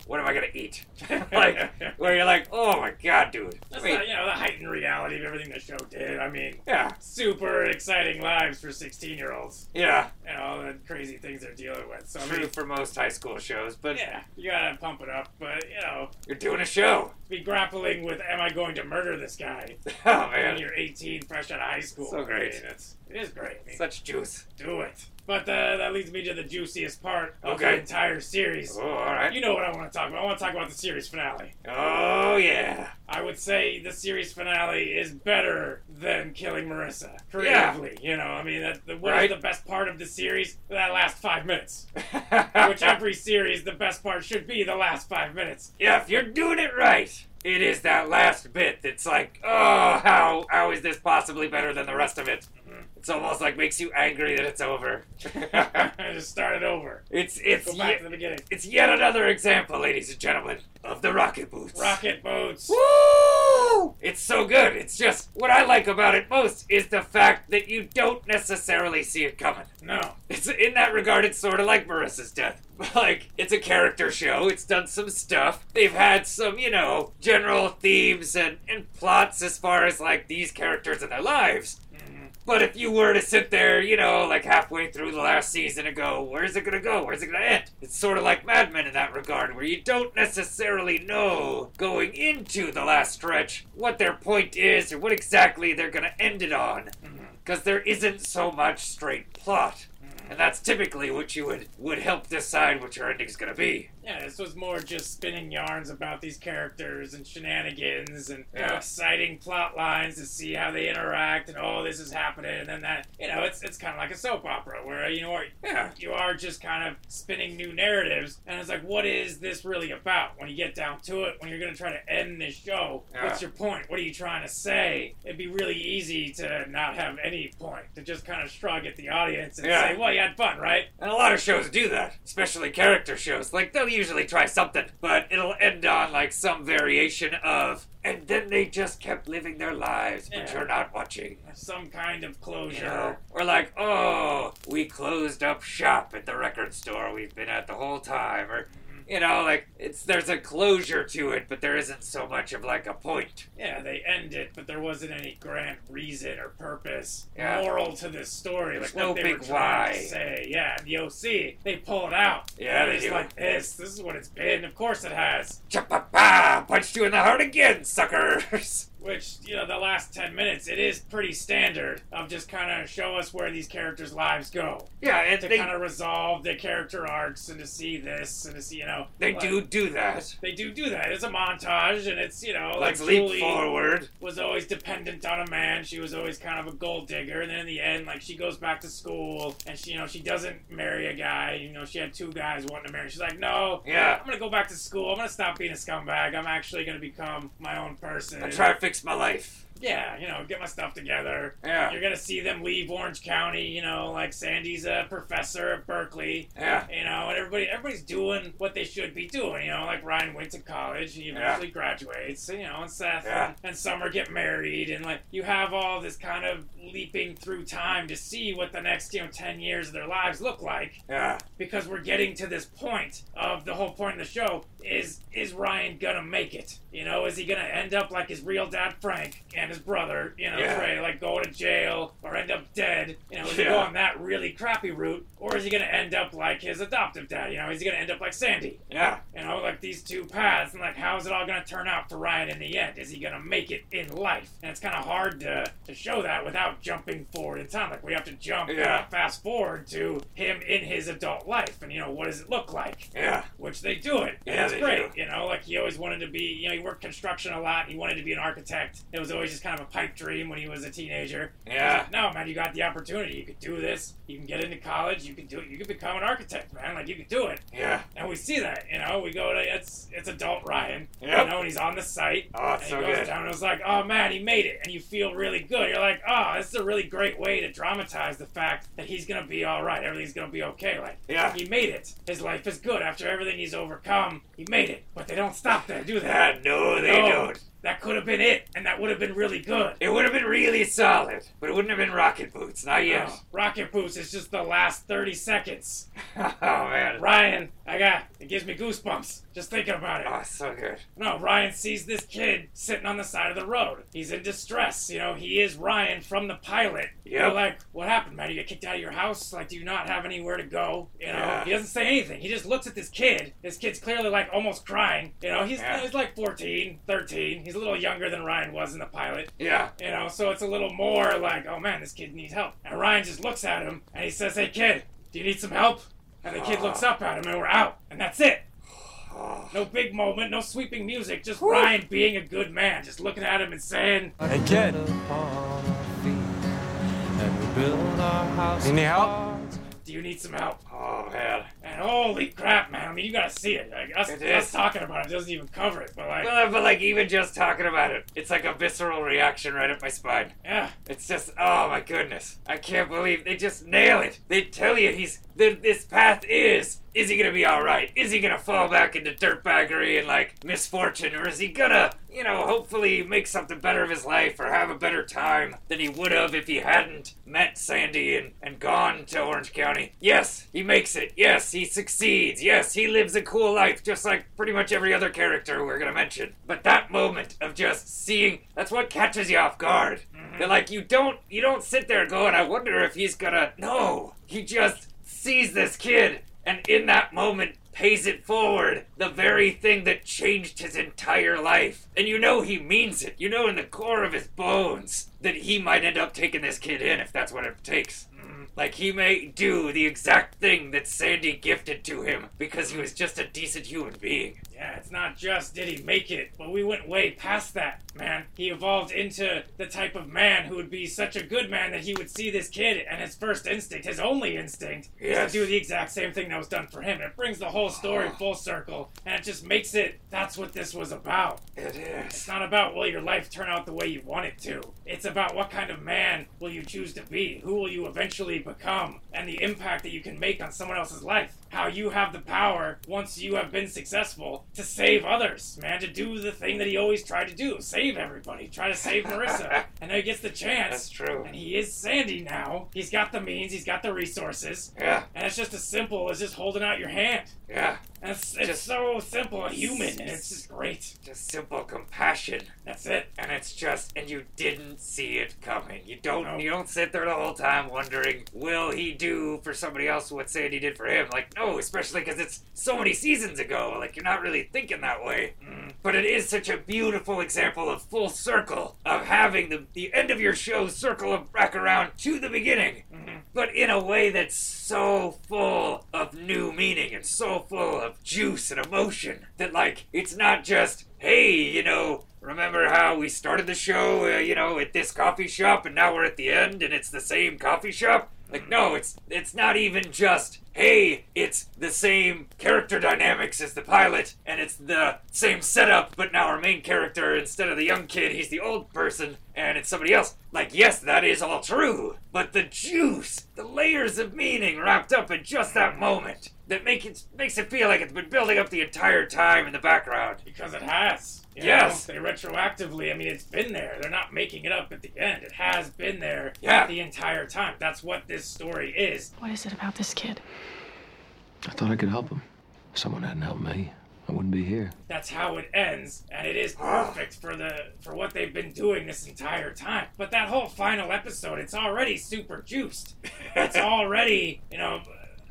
What am I gonna eat?" like, where you're like, "Oh my god, dude." I That's mean, not, you know, the heightened reality of everything the show did. I mean, yeah, super exciting lives for 16 year olds. yeah, And all the crazy things they're dealing with. So, I true mean, for most high school shows, but yeah, you gotta pump it up. But, you know, you're doing a show. be grappling with, am I going to murder this guy? Oh When man, you're 18, fresh out of high school. So great. I mean, it's, it is great. I mean, such juice. do it. But uh, that leads me to the juiciest part of Okay. the entire series. Oh, all right. You know what I want to talk about. I want to talk about the series finale. Oh yeah. I would say the series finale is better than killing Marissa Yeah. creatively. You know, I mean, that, the, what is Right. the best part of the series? That last five minutes. Which every series, the best part should be the last five minutes. Yeah, if you're doing it right, it is that last bit that's like, oh, how how is this possibly better than the rest of it? It's almost like makes you angry that it's over. Just start it over. it's it's Go back to the beginning. it's yet another example, ladies and gentlemen, of the rocket boots. Rocket boats. Woo! It's so good. It's just what I like about it most is the fact that you don't necessarily see it coming. No. It's in that regard, it's sort of like Marissa's death. Like, it's a character show. It's done some stuff. They've had some, you know, general themes and, and plots as far as like these characters and their lives. Mm-hmm. But if you were to sit there, you know, like halfway through the last season and go, where's it gonna go? Where's it gonna end? It's sort of like Mad Men in that regard, where you don't necessarily know going into the last stretch what their point is or what exactly they're gonna end it on. Mm-hmm. Because there isn't so much straight plot. And that's typically what you would, would help decide what your ending's gonna be. Yeah, this was more just spinning yarns about these characters and shenanigans and you know, exciting plot lines to see how they interact and oh, this is happening and then that. You know, it's it's kind of like a soap opera where you know Yeah. you are just kind of spinning new narratives and it's like, what is this really about? When you get down to it, when you're gonna try to end this show, what's your point? What are you trying to say? It'd be really easy to not have any point to just kind of shrug at the audience and Yeah. say, well, you had fun, right? And a lot of shows do that, especially character shows. Like, they'll usually try something, but it'll end on, like, some variation of, and then they just kept living their lives, but Yeah. you're not watching. Some kind of You closure. know? Or like, oh, we closed up shop at the record store we've been at the whole time. Or, you know, like, it's there's a closure to it, but there isn't so much of, like, a point. Yeah, they end it, but there wasn't any grand reason or purpose, Yeah. moral to this story. There's like no what they big were trying why. to say. Yeah, the OC, they pull it out. Yeah, they it's do. like this. This is what it's been. Of course it has. Cha-pa-pa! Punched you in the heart again, suckers! Which, you know, the last 10 minutes, it is pretty standard of just kind of show us where these characters' lives go. yeah, and To they, kind of resolve their character arcs and to see this and to see, you know. they like, do do that. They do do that. It's a montage and it's, you know, Let's like leap Julie- forward. was always dependent on a man. She was always kind of a gold digger. And then in the end, like she goes back to school and she, you know, she doesn't marry a guy. You know, she had two guys wanting to marry. She's like, no, Yeah. I'm gonna go back to school. I'm gonna stop being a scumbag. I'm actually gonna become my own person. I try to fix my life. Yeah, you know, get my stuff together. Yeah. You're gonna see them leave Orange County. You know, like Sandy's a professor at Berkeley. Yeah. You know, and everybody everybody's doing what they should be doing. You know, like Ryan went to college, he eventually graduates. You know, and Seth Yeah. and, and Summer get married, and like you have all this kind of leaping through time to see what the next you know ten years of their lives look like Yeah. because we're getting to this point of the whole point of the show is is Ryan gonna make it? You know, is he gonna end up like his real dad Frank and his brother? You know, Yeah. like go to jail or end up dead? You know, is he Yeah. go on that really crappy route, or is he gonna end up like his adoptive dad? You know, is he gonna end up like Sandy? Yeah. You know, like these two paths, and like how is it all gonna turn out for Ryan in the end? Is he gonna make it in life? And it's kind of hard to to show that without jumping forward in time. Like we have to jump, Yeah. uh, fast forward to him in his adult life, and you know what does it look like? Yeah. which they do it. And Yeah, it's great. do. You know, like he always wanted to be, you know, he worked construction a lot. He wanted to be an architect. It was always his just kind of a pipe dream when he was a teenager. Yeah. No, man, you got the opportunity. You could do this. You can get into college. You can do it. You can become an architect, man. Like you could do it. Yeah. And we see that, you know. We go to it's it's adult Ryan, Yep. you know, and he's on the site. Oh, it's and so he goes good. down and it's like, oh man, he made it, and you feel really good. You're like, oh, this is a really great way to dramatize the fact that he's gonna be all right. Everything's gonna be okay. Like, Yeah. he made it. His life is good after everything he's overcome. He made it, but they don't stop there, do they? Ah, no, they No. don't. That could have been it, and that would have been really good. It would have been really solid, but it wouldn't have been rocket boots. Not yet. Oh, Rocket Boots is just the last 30 seconds. oh man. Ryan, I got it gives me goosebumps just thinking about it. Oh, so good. No, Ryan sees this kid sitting on the side of the road. He's in distress. You know, he is Ryan from the pilot. You're like, what happened, man? You get kicked out of your house? Like, do you not have anywhere to go? You know, Yeah. he doesn't say anything. He just looks at this kid. This kid's clearly like almost crying. You know, he's, Yeah. he's like 14, 13. He's a little younger than Ryan was in the pilot. Yeah. You know, so it's a little more like, oh man, this kid needs help. And Ryan just looks at him and he says, hey kid, do you need some help? And the kid looks up at him and we're out. And that's it. No big moment, no sweeping music, just Ryan being a good man, just looking at him and saying, Hey, kid. You need help? Do you need some help? Oh man. And holy crap, man, I mean, you gotta see it. Like, us, It us talking about it doesn't even cover it, but like, Well, but like even just talking about it, it's like a visceral reaction right up my spine. yeah. It's just, oh my goodness. I can't believe they just nail it. They tell you he's, that this path is, is he gonna be alright? Is he gonna fall back into dirtbaggery and like misfortune? Or is he gonna, you know, hopefully make something better of his life or have a better time than he would have if he hadn't met Sandy and, and gone to Orange County? Yes, he makes it. Yes, he succeeds. Yes, he lives a cool life just like pretty much every other character we're gonna mention. But that moment of just seeing, that's what catches you off guard. Mm-hmm. They're like, you don't, you don't sit there going, I wonder if he's gonna, no. He just sees this kid and in that moment pays it forward. The very thing that changed his entire life. And you know he means it. You know in the core of his bones that he might end up taking this kid in if that's what it takes. Like he may do the exact thing that Sandy gifted to him because he was just a decent human being. Yeah, it's not just did he make it, but we went way past that, man. He evolved into the type of man who would be such a good man that he would see this kid, and his first instinct, his only instinct, Yes. is to do the exact same thing that was done for him. It brings the whole story oh. full circle, and it just makes it that's what this was about. It is. It's not about will your life turn out the way you want it to. It's about what kind of man will you choose to be? Who will you eventually become? And the impact that you can make on someone else's life. How you have the power, once you have been successful, to save others, man, to do the thing that he always tried to do. Save everybody. Try to save Marissa. and now he gets the chance. That's true. And he is Sandy now. He's got the means, he's got the resources. Yeah, And it's just as simple as just holding out your hand. Yeah. And it's, Just- so simple and human, and it's just great. Just simple compassion. That's it. and it's just and you didn't see it coming you don't No. you don't sit there the whole time wondering will he do for somebody else what sandy did for him like no especially because it's so many seasons ago like you're not really thinking that way Mm. but it is such a beautiful example of full circle of having the, the end of your show circle of back around to the beginning Mhm. But in a way that's so full of new meaning and so full of juice and emotion that like it's not just hey you know remember how we started the show uh, you know at this coffee shop and now we're at the end and it's the same coffee shop like no it's it's not even just hey it's the same character dynamics as the pilot and it's the same setup but now our main character instead of the young kid he's the old person and it's somebody else like yes that is all true but the juice the layers of meaning wrapped up in just that moment that make it makes it feel like it's been building up the entire time in the background Because it has. You Yes. know? They retroactively, I mean, it's been there. They're not making it up at the end. It has been there Yeah. the entire time. That's what this story is. What is it about this kid? I thought I could help him. If someone hadn't helped me, I wouldn't be here. That's how it ends, and it is perfect for the for what they've been doing this entire time. But that whole final episode, it's already super juiced. It's already, you know, an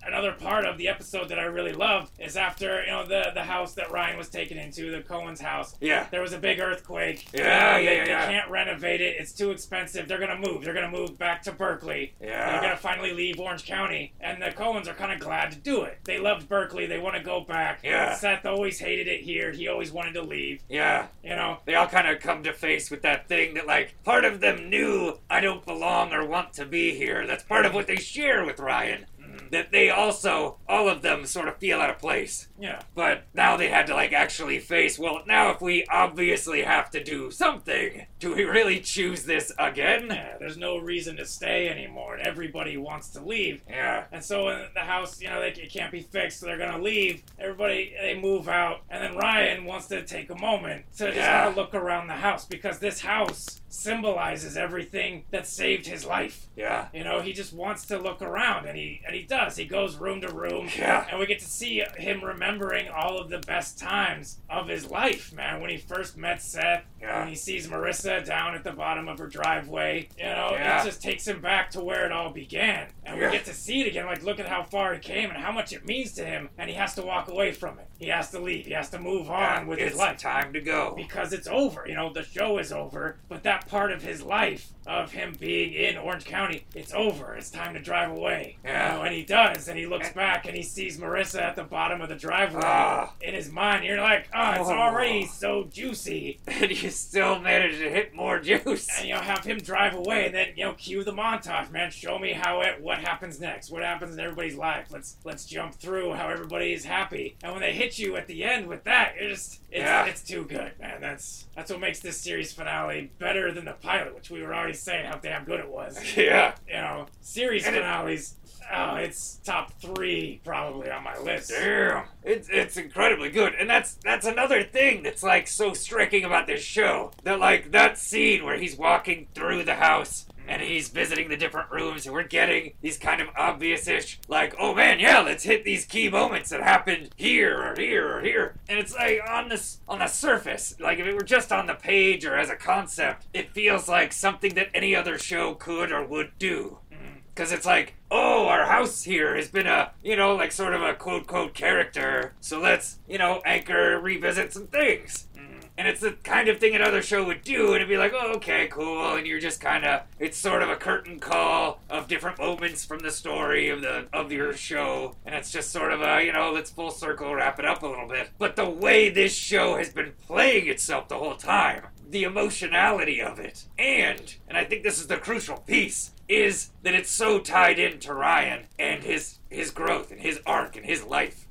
another part of the episode that I really loved is after you know the the house that Ryan was taken into, the Cohen's house. Yeah. There was a big earthquake. Yeah, They- yeah, yeah, They yeah. can't renovate it. It's too expensive. They're gonna move. They're gonna move back to Berkeley. Yeah. They're gonna finally leave Orange County, and the Cohens are kind of glad to do it. They loved Berkeley. They want to go back. Yeah. Seth always hated it here. He always wanted to leave. Yeah. You know. They all kind of come to face with that thing that, like, part of them knew I don't belong or want to be here. That's part of what they share with Ryan. That they also, all of them, sort of feel out of place. Yeah. But now they had to, like, actually face, well, now if we obviously have to do something, do we really choose this again? Yeah, there's no reason to stay anymore, and everybody wants to leave. Yeah. And so in the house, you know, they, it can't be fixed, so they're gonna leave. Everybody, they move out, and then Ryan wants to take a moment to just Yeah. kind of look around the house because this house symbolizes everything that saved his life. Yeah. You know, he just wants to look around, and he and he does. He goes room to room, Yeah. and we get to see him remembering all of the best times of his life, man. When he first met Seth, Yeah. when he sees Marissa down at the bottom of her driveway, you know, Yeah. it just takes him back to where it all began, and Yeah. we get to see it again. Like, look at how far he came and how much it means to him, and he has to walk away from it. He has to leave. He has to move on with his life time to go. because it's over. You know, the show is over, but that part of his life of him being in Orange County, it's over. It's time to drive away. Yeah. Know, and he does, and he looks back and he sees Marissa at the bottom of the driveway. Ah. In his mind, you're like, oh, it's Oh. already so juicy. And you still manage to hit more juice. And you know, have him drive away, and then you know, cue the montage, man. Show me how it, what happens next, what happens in everybody's life. Let's let's jump through how everybody is happy. And when they hit you at the end with that, you're just it's, Yeah. it's too good, man. That's that's what makes this series finale better than the pilot, which we were already saying how damn good it was. Yeah. You know, series And it- finales. Oh, it's top three probably on my list. Damn, it's it's incredibly good, and that's that's another thing that's like so striking about this show. That like that scene where he's walking through the house and he's visiting the different rooms, and we're getting these kind of obvious-ish, like, oh man, yeah, let's hit these key moments that happened here or here or here, and it's like on this on the surface, like if it were just on the page or as a concept, it feels like something that any other show could or would do. Because it's like, oh, our house here has been a, you know, like sort of a quote, quote character. So let's, you know, anchor, revisit some things. And it's the kind of thing another show would do, and it'd be like, oh, okay, cool. And you're just kind of, it's sort of a curtain call of different moments from the story of the of your show, and it's just sort of a, you know, let's full circle wrap it up a little bit. But the way this show has been playing itself the whole time, the emotionality of it, and, and I think this is the crucial piece, is that it's so tied into Ryan and his his growth and his arc and his life.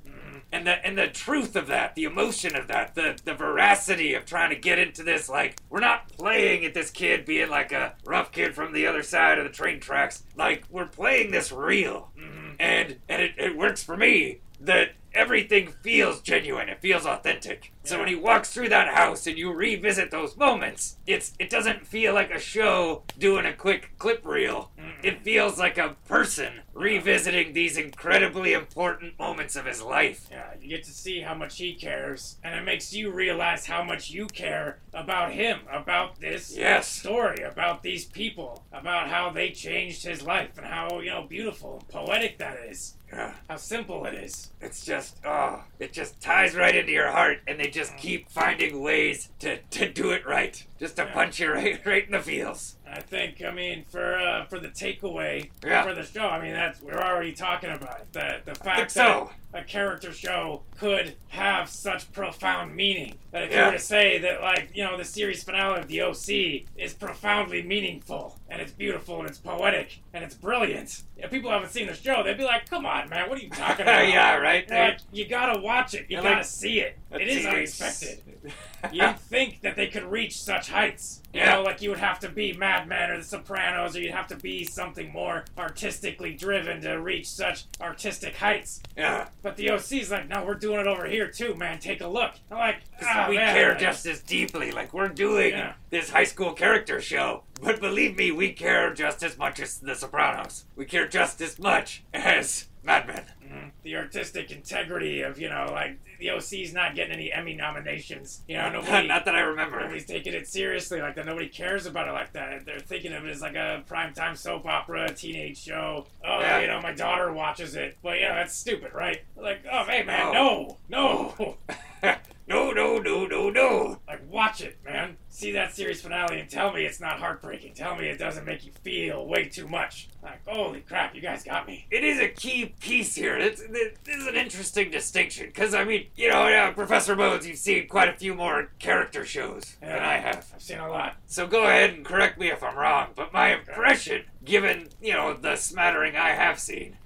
And the and the truth of that, the emotion of that, the the veracity of trying to get into this, like we're not playing at this kid being like a rough kid from the other side of the train tracks. Like we're playing this real, mm-hmm. and and it, it works for me that everything feels genuine. It feels authentic. So when he walks through that house and you revisit those moments, it's it doesn't feel like a show doing a quick clip reel. It feels like a person revisiting these incredibly important moments of his life. Yeah, you get to see how much he cares, and it makes you realize how much you care about him, about this Yes. story, about these people, about how they changed his life, and how you know beautiful and poetic that is. Yeah. How simple it is. It's just, oh, it just ties right into your heart, and they just keep finding ways to, to do it right. Just to Yeah. punch you right, right in the feels. I think, I mean, for uh, for the takeaway Yeah. for the show, I mean, that's we're already talking about it. The the think fact so. A character show could have such profound meaning that if you were to say that, like, you know, the series finale of the OC is profoundly meaningful and it's beautiful and it's poetic and it's brilliant. If people haven't seen the show, they'd be like, "Come on, man, what are you talking about?" yeah, right? Like, you gotta watch it. You You're gotta like- see it. It is unexpected. You'd think that they could reach such heights. You Yeah. know, like you would have to be Mad Men or The Sopranos, or you'd have to be something more artistically driven to reach such artistic heights. yeah. But the OC's like, no, we're doing it over here too, man. Take a look. I'm like, ah, we man, care like, just as deeply. Like we're doing Yeah. this high school character show. But believe me, we care just as much as The Sopranos. We care just as much as Mad Men. Mhm. the artistic integrity of you know, like the OC's not getting any Emmy nominations. You know, nobody. Not that I remember. Nobody's taking it seriously like that. Nobody cares about it like that. They're thinking of it as like a primetime soap opera, teenage show. Oh, Yeah. you know, my daughter watches it. But you know, that's stupid, right? Like, oh hey man, Oh. no, no. no, no, no, no, no. Like, watch it, man. See that series finale and tell me it's not heartbreaking. Tell me it doesn't make you feel way too much. Like, holy crap, you guys got me. It is a key piece here. It's, this is an interesting distinction because I mean, you know, uh, Professor Bones, you've seen quite a few more character shows than I have. I've seen a lot. So go ahead and correct me if I'm wrong, but my impression, given, you know, the smattering I have seen,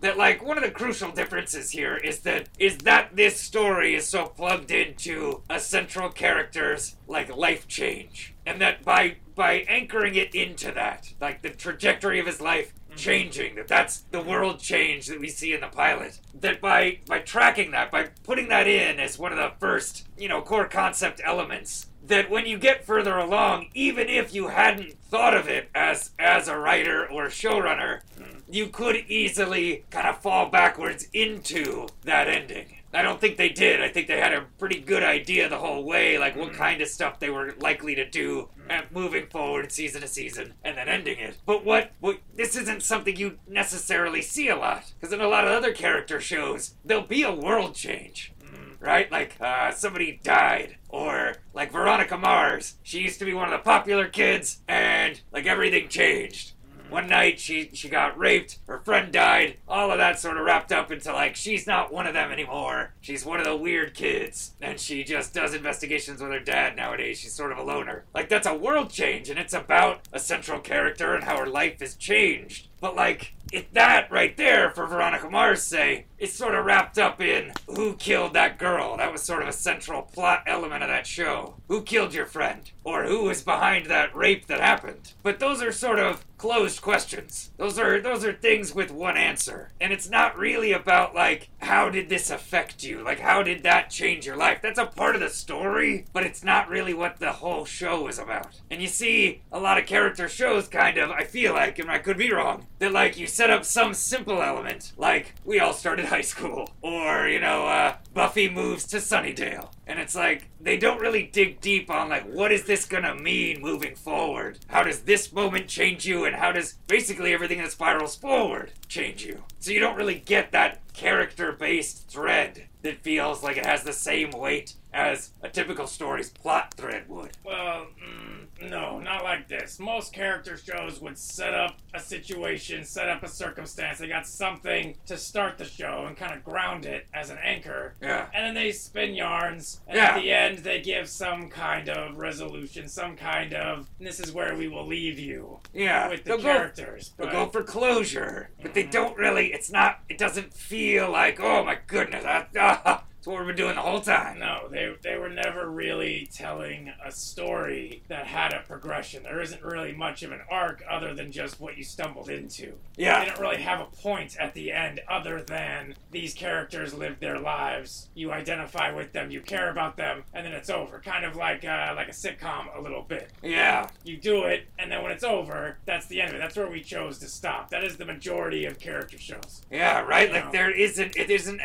that like one of the crucial differences here is that is that this story is so plugged into a central character's like life change. And that by by anchoring it into that, like the trajectory of his life changing, that that's the world change that we see in the pilot. That by by tracking that, by putting that in as one of the first, you know, core concept elements, that when you get further along, even if you hadn't thought of it as as a writer or showrunner, hmm. you could easily kind of fall backwards into that ending. I don't think they did. I think they had a pretty good idea the whole way, like what hmm. kind of stuff they were likely to do and moving forward season to season and then ending it. But what, what this isn't something you necessarily see a lot because in a lot of other character shows, there'll be a world change right? Like, uh, somebody died. Or, like, Veronica Mars. She used to be one of the popular kids, and, like, everything changed. One night, she, she got raped, her friend died, all of that sort of wrapped up into, like, she's not one of them anymore. She's one of the weird kids, and she just does investigations with her dad nowadays. She's sort of a loner. Like, that's a world change, and it's about a central character and how her life has changed. But, like, it, that right there, for Veronica Mars' say, it's sort of wrapped up in who killed that girl. That was sort of a central plot element of that show. Who killed your friend? Or who was behind that rape that happened? But those are sort of closed questions. Those are those are things with one answer. And it's not really about like how did this affect you? Like how did that change your life? That's a part of the story, but it's not really what the whole show is about. And you see a lot of character shows kind of, I feel like, and I could be wrong, that like you set up some simple element, like we all started high school, or you know, uh, Buffy moves to Sunnydale. And it's like, they don't really dig deep on, like, what is this gonna mean moving forward? How does this moment change you, and how does basically everything that spirals forward change you? So you don't really get that character based thread that feels like it has the same weight as a typical story's plot thread would. Well, mm, no, not like this. Most character shows would set up a situation, set up a circumstance. They got something to start the show and kind of ground it as an anchor. Yeah. And then they spin yarns, and Yeah. at the end they give some kind of resolution, some kind of this is where we will leave you Yeah. with the they'll go- characters. They'll But go for closure, but they don't really. It's not. It doesn't feel like, oh my goodness, that, ah, that's what we've been doing the whole time. no, they they were never really telling a story that had a progression. There isn't really much of an arc other than just what you stumbled into. Yeah. They didn't really have a point at the end other than these characters lived their lives. You identify with them, you care about them, and then it's over. Kind of like uh, like a sitcom a little bit. yeah, You do it, and then when it's over, that's the end of it. That's where we chose to stop. That is the majority of character shows. yeah. Right. Yeah. Like there isn't. It isn't.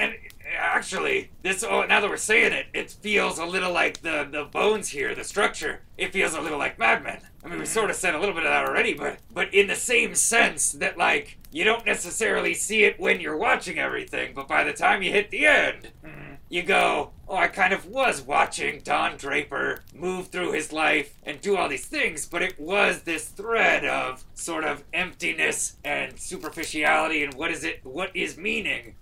Actually, this. Oh, now that we're saying it, it feels a little like the the bones here, the structure. It feels a little like Mad Men. I mean, we sort of said a little bit of that already, but but in the same sense that like you don't necessarily see it when you're watching everything, but by the time you hit the end, you go, oh, I kind of was watching Don Draper move through his life and do all these things, but it was this thread of sort of emptiness and superficiality and what is it, what is meaning.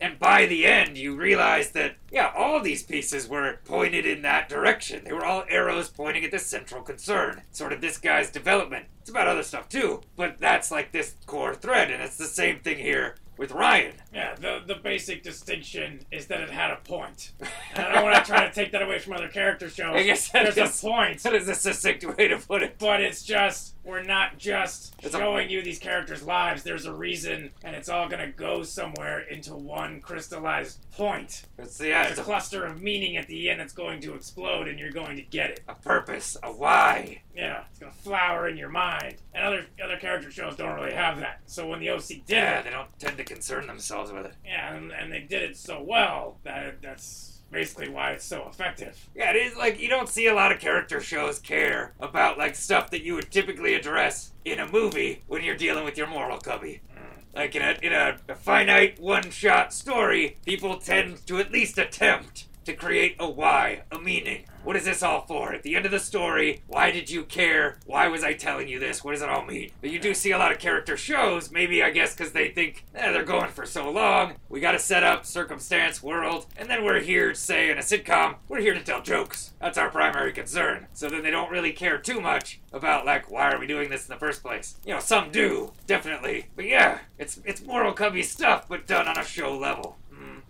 And by the end, you realize that, yeah, all these pieces were pointed in that direction. They were all arrows pointing at the central concern. Sort of this guy's development. It's about other stuff too, but that's like this core thread, and it's the same thing here with Ryan. Yeah, the the basic distinction is that it had a point. And I don't want to try to take that away from other character shows. I guess that there's is- a point. That is a succinct way to put it. But it's just we're not just It's a- showing you these characters' lives. There's a reason, and it's all gonna go somewhere into one crystallized point. It's, yeah, There's it's a a, cluster of meaning at the end that's going to explode, and you're going to get it. a purpose, a why. Yeah, it's gonna flower in your mind. And other other character shows don't really have that. So when the OC did Yeah, it, they don't tend to concern themselves with it. yeah, and, and they did it so well that that's basically why it's so effective. Yeah, it is like you don't see a lot of character shows care about like stuff that you would typically address in a movie when you're dealing with your moral cubby. Like in a in a, a finite one-shot story, people tend to at least attempt to create a why, a meaning. What is this all for? At the end of the story, why did you care? Why was I telling you this? What does it all mean? But you do see a lot of character shows, maybe I guess because they think, eh, they're going for so long. We gotta set up circumstance, world, and then we're here, say, in a sitcom, we're here to tell jokes. That's our primary concern. So then they don't really care too much about, like, why are we doing this in the first place? You know, some do, definitely. But yeah, it's, it's Moral Cubby stuff, but done on a show level.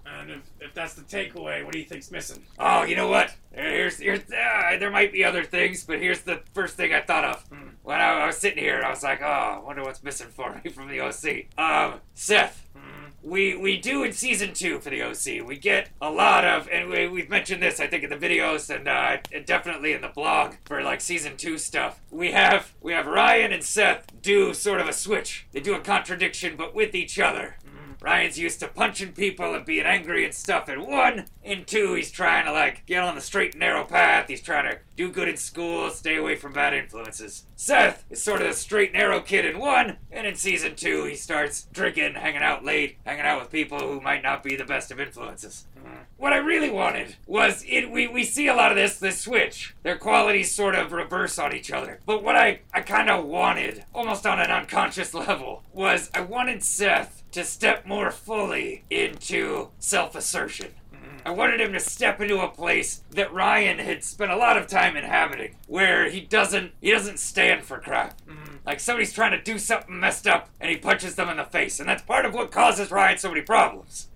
Mm, and if, if that's the takeaway, what do you think's missing? Oh, you know what? Here's, here's, uh, there might be other things, but here's the first thing I thought of. Hmm. When I, I was sitting here, I was like, oh, I wonder what's missing for me from the OC. Um, Seth. Hmm. We we do in season two for the OC. We get a lot of, and we, we've mentioned this, I think, in the videos and uh, and definitely in the blog for like season two stuff. We have we have Ryan and Seth do sort of a switch. They do a contradiction, but with each other. Ryan's used to punching people and being angry and stuff in one. and two, he's trying to like get on the straight and narrow path. He's trying to do good in school, stay away from bad influences. Seth is sort of the straight and narrow kid in one, and in season two, he starts drinking, hanging out late, hanging out with people who might not be the best of influences. What I really wanted was it. We, we see a lot of this this switch. Their qualities sort of reverse on each other. But what I I kind of wanted, almost on an unconscious level, was I wanted Seth to step more fully into self-assertion. I wanted him to step into a place that Ryan had spent a lot of time inhabiting, where he doesn't he doesn't stand for crap. Like somebody's trying to do something messed up, and he punches them in the face, and that's part of what causes Ryan so many problems.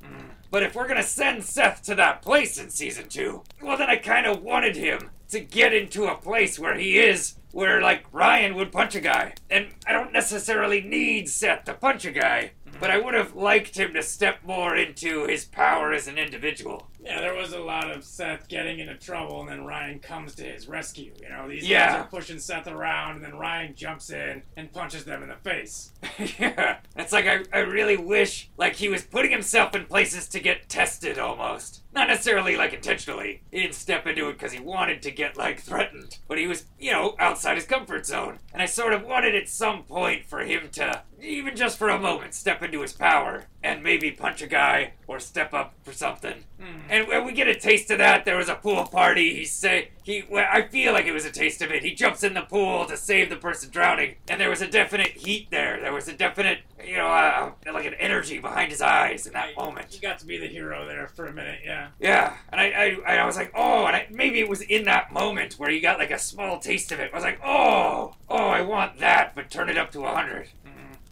But if we're gonna send Seth to that place in season two, well, then I kind of wanted him to get into a place where he is, where like Ryan would punch a guy. And I don't necessarily need Seth to punch a guy, but I would have liked him to step more into his power as an individual. Yeah, there was a lot of Seth getting into trouble, and then Ryan comes to his rescue. You know, these Yeah. guys are pushing Seth around, and then Ryan jumps in and punches them in the face. yeah, it's like I, I really wish like he was putting himself in places to get tested almost. Not necessarily like intentionally. He didn't step into it because he wanted to get like threatened, but he was, you know, outside his comfort zone. And I sort of wanted at some point for him to, even just for a moment, step into his power and maybe punch a guy or step up for something. And when we get a taste of that, there was a pool party. He say he, well, I feel like it was a taste of it. He jumps in the pool to save the person drowning, and there was a definite heat there. There was a definite, you know, uh, like an energy behind his eyes in that You moment. He got to be the hero there for a minute, yeah. Yeah, and I, I, I was like, oh, and I, maybe it was in that moment where you got like a small taste of it. I was like, oh, oh, I want that, but turn it up to a hundred.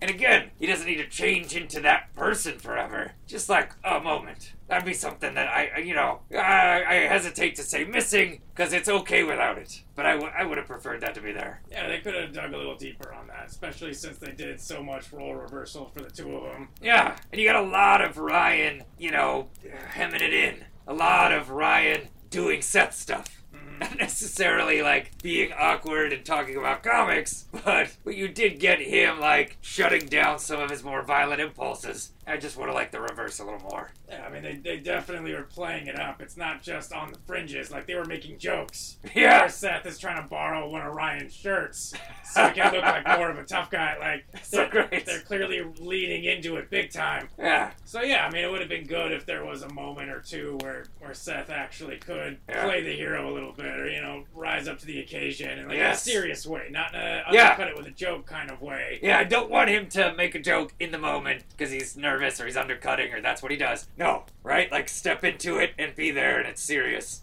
And again, he doesn't need to change into that person forever. Just like a moment. That'd be something that I, you know, I, I hesitate to say missing because it's okay without it. But I, w- I would have preferred that to be there. Yeah, they could have dug a little deeper on that, especially since they did so much role reversal for the two of them. Yeah, and you got a lot of Ryan, you know, hemming it in. A lot of Ryan doing Seth stuff. Not necessarily like being awkward and talking about comics, but, but you did get him like shutting down some of his more violent impulses. I just would have liked the reverse a little more. Yeah, I mean, they, they definitely were playing it up. It's not just on the fringes. Like, they were making jokes. Yeah. Where Seth is trying to borrow one of Ryan's shirts so he can look like more of a tough guy. Like, So they're, great. they're clearly leaning into it big time. Yeah, So, yeah, I mean, it would have been good if there was a moment or two where, where Seth actually could Yeah. play the hero a little bit or, you know, rise up to the occasion in like Yes. a serious way, not in a Yeah. undercut it with a joke kind of way. yeah. I don't want him to make a joke in the moment because he's nervous or he's undercutting or that's what he does. No, right? Like step into it and be there and it's serious.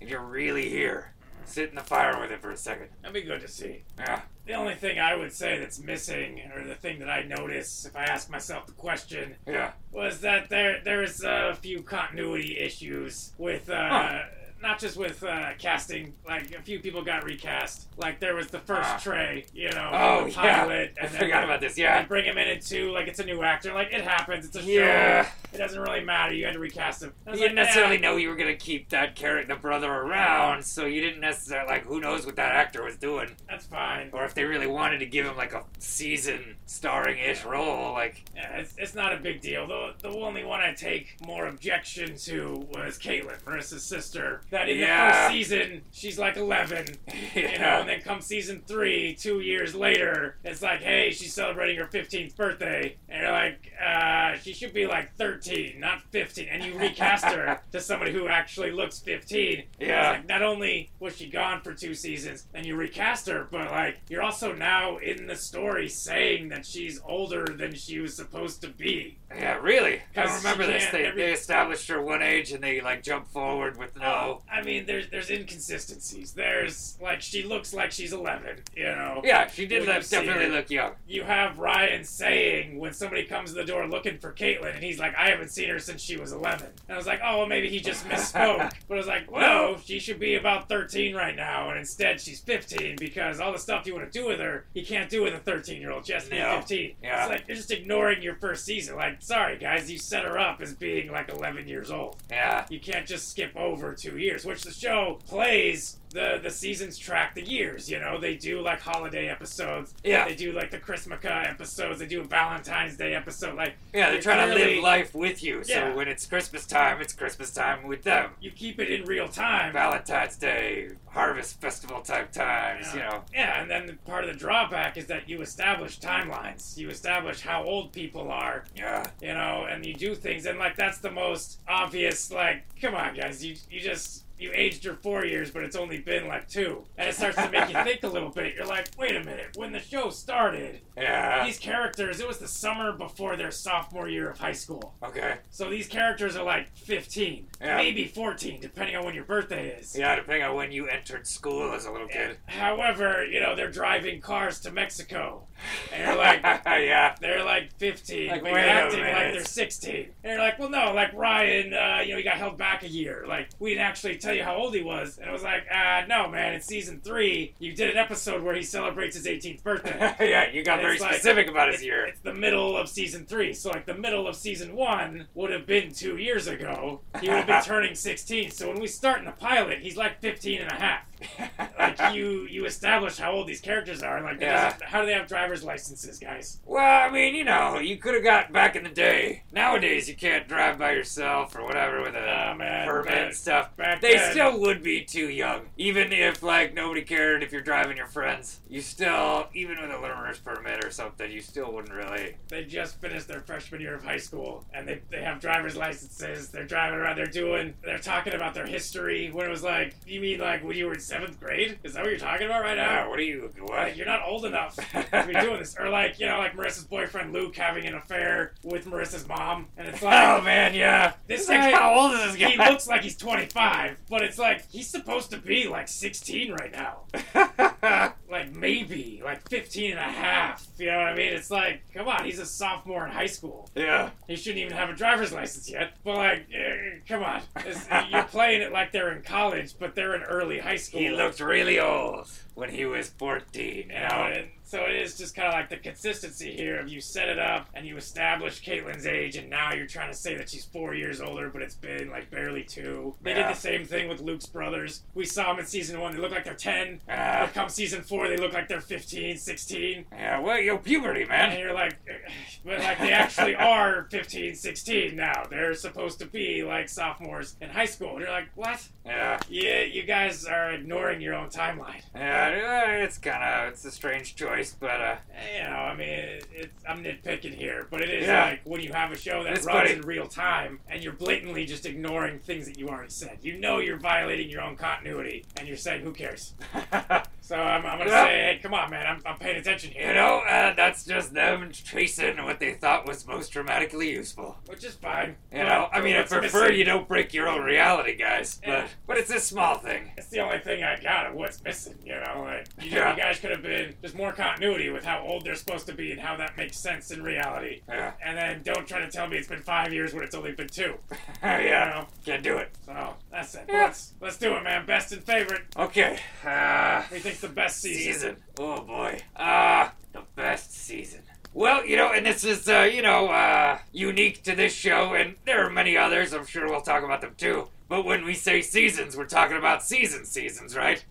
And you're really here. Sit in the fire with it for a second. That'd be good to see. Yeah. The only thing I would say that's missing, or the thing that I notice if I ask myself the question, Yeah. was that there there's a few continuity issues with uh Huh. Not just with uh casting like a few people got recast like there was the first Ah. Trey you know Oh, the yeah. pilot I and then forgot they- about this, yeah. bring him in at two like it's a new actor like it happens it's a Yeah. show it doesn't really matter. You had to recast him. You was didn't necessarily "Yeah." know you were gonna keep that character, the brother, around, so you didn't necessarily like. Who knows what that actor was doing, That's fine. or if they really wanted to give him like a season starring-ish role, like. Yeah, it's, it's not a big deal. The, the only one I take more objection to was Kaitlin, Marissa's sister. That in the first season, she's like 11. You know, and then come season three, two years later, it's like, hey, she's celebrating her 15th birthday. And you're like, uh, she should be like 13, not 15. And you recast her to somebody who actually looks 15. Yeah. It's like, not only was she gone for two seasons, and you recast her, but like, you're also now in the story saying that she's older than she was supposed to be. Yeah, really. I remember this. They, every- they established her one age and they like jump forward with no. I mean, there's there's inconsistencies. There's like she looks like she's 11. You know. Yeah, she did look, definitely look young. You have Ryan saying when somebody comes to the door looking for Kaitlin, and he's like, "I haven't seen her since she was 11." And I was like, "Oh, well, maybe he just misspoke." but I was like, "No, she should be about 13 right now, and instead she's 15 because all the stuff you want to do with her, you can't do with a 13 year old. She has to be No. 15." Yeah. It's like you're just ignoring your first season. Like, sorry guys, you set her up as being like 11 years old. Yeah. You can't just skip over two years, which the show plays. The, the seasons track the years, you know. They do like holiday episodes. Yeah. They do like the Chrismukkah episodes. They do a Valentine's Day episode. Like Yeah, they're trying to live life with you. Yeah. So when it's Christmas time, it's Christmas time with them. You keep it in real time. Valentine's Day, Harvest Festival type times, Yeah. you know. Yeah, and then part of the drawback is that you establish timelines. You establish how old people are, Yeah. you know, and you do things, and like that's the most obvious. Like, come on, guys, you you just you aged her four years, but it's only been like two, and it starts to make you think a little bit. You're like, wait a minute, when the show started, Yeah. these characters, it was the summer before their sophomore year of high school. Okay. So these characters are like 15, Yeah. maybe 14, depending on when your birthday is. Yeah, depending on when you entered school as a little kid. However, you know, they're driving cars to Mexico. And you're like, yeah. they're like 15, Like, but wait you're a acting like they're 16. And you're like, well, no, like Ryan, uh, you know, he got held back a year. Like, we didn't actually tell you how old he was. And it was like, uh, no, man, it's season three, you did an episode where he celebrates his 18th birthday. yeah, you got And very it's like- specific about his year. It's the middle of season three. So, like, the middle of season one would have been two years ago. He would have been turning 16. So, when we start in the pilot, he's like 15 and a half. Like, you you establish how old these characters are. Like, Yeah. how do they have driver's licenses, guys? Well, I mean, you know, you could have got back in the day. Nowadays, you can't drive by yourself or whatever with a Ah, man, permit and stuff. back they then- still would be too young. Even if, like, nobody cared if you're driving your friends. You still, even with a learner's permit or something, you still wouldn't really. They just finished their freshman year of high school, and they, they have driver's licenses. They're driving around. They're doing. They're talking about their history. When it was like, you mean like when you were in seventh grade? Is that what you're talking about right now? What are you, what? you're not old enough to be doing this. Or like, you know, like Marissa's boyfriend Luke having an affair with Marissa's mom, and it's like, Oh, man, yeah. This It's like, how old is this guy? he looks like he's 25, but it's like he's supposed to be like 16 right now. Like maybe like 15 and a half. You know what I mean? It's like, come on, he's a sophomore in high school. yeah. He shouldn't even have a driver's license yet. But like, eh, come on, It's- you're playing it like they're in college, but they're in early high school. He looked really old when he was 14, you You know, know? and so it is just kind of like the consistency here of you set it up and you establish Kaitlin's age, and now you're trying to say that she's four years older, but it's been like barely two. They Yeah. did the same thing with Luke's brothers. We saw them in season one; they look like they're ten. Ah. but come season four, they look like they're 15, 16. Yeah, well, yo, puberty, And man. you're like, but like they actually are 15, 16 now. They're supposed to be like sophomores in high school. And you're like, what? Yeah. Yeah, you guys are ignoring your own timeline. Yeah, uh, it's kind of it's a strange choice, but uh, you know, I mean, it, it's, I'm nitpicking here, but it is Yeah. like when you have a show that It's runs funny. in real time and you're blatantly just ignoring things that you already said. You know you're violating your own continuity, and you're saying, "Who cares?" So I'm, I'm gonna say, "Hey, come on, man, I'm, I'm paying attention here." you know, uh, that's just them chasing what they thought was most dramatically useful. which is fine. You know, I mean, I prefer missing- you don't break your own reality, guys, but Yeah. but it's a small thing. It's the only thing I got of what's missing, you know. Like you, Yeah. you guys could have been just more continuity with how old they're supposed to be and how that makes sense in reality. Yeah, And then don't try to tell me it's been five years when it's only been two. yeah, You know? can't do it. So that's it. Yeah. Let's let's do it, man. Best and favorite. Okay, uh, What do you think's the best season? season. Oh boy, ah, the best season. Well, you know, and this is, uh, you know, uh, unique to this show, and there are many others. I'm sure we'll talk about them too. But when we say seasons, we're talking about season seasons, right?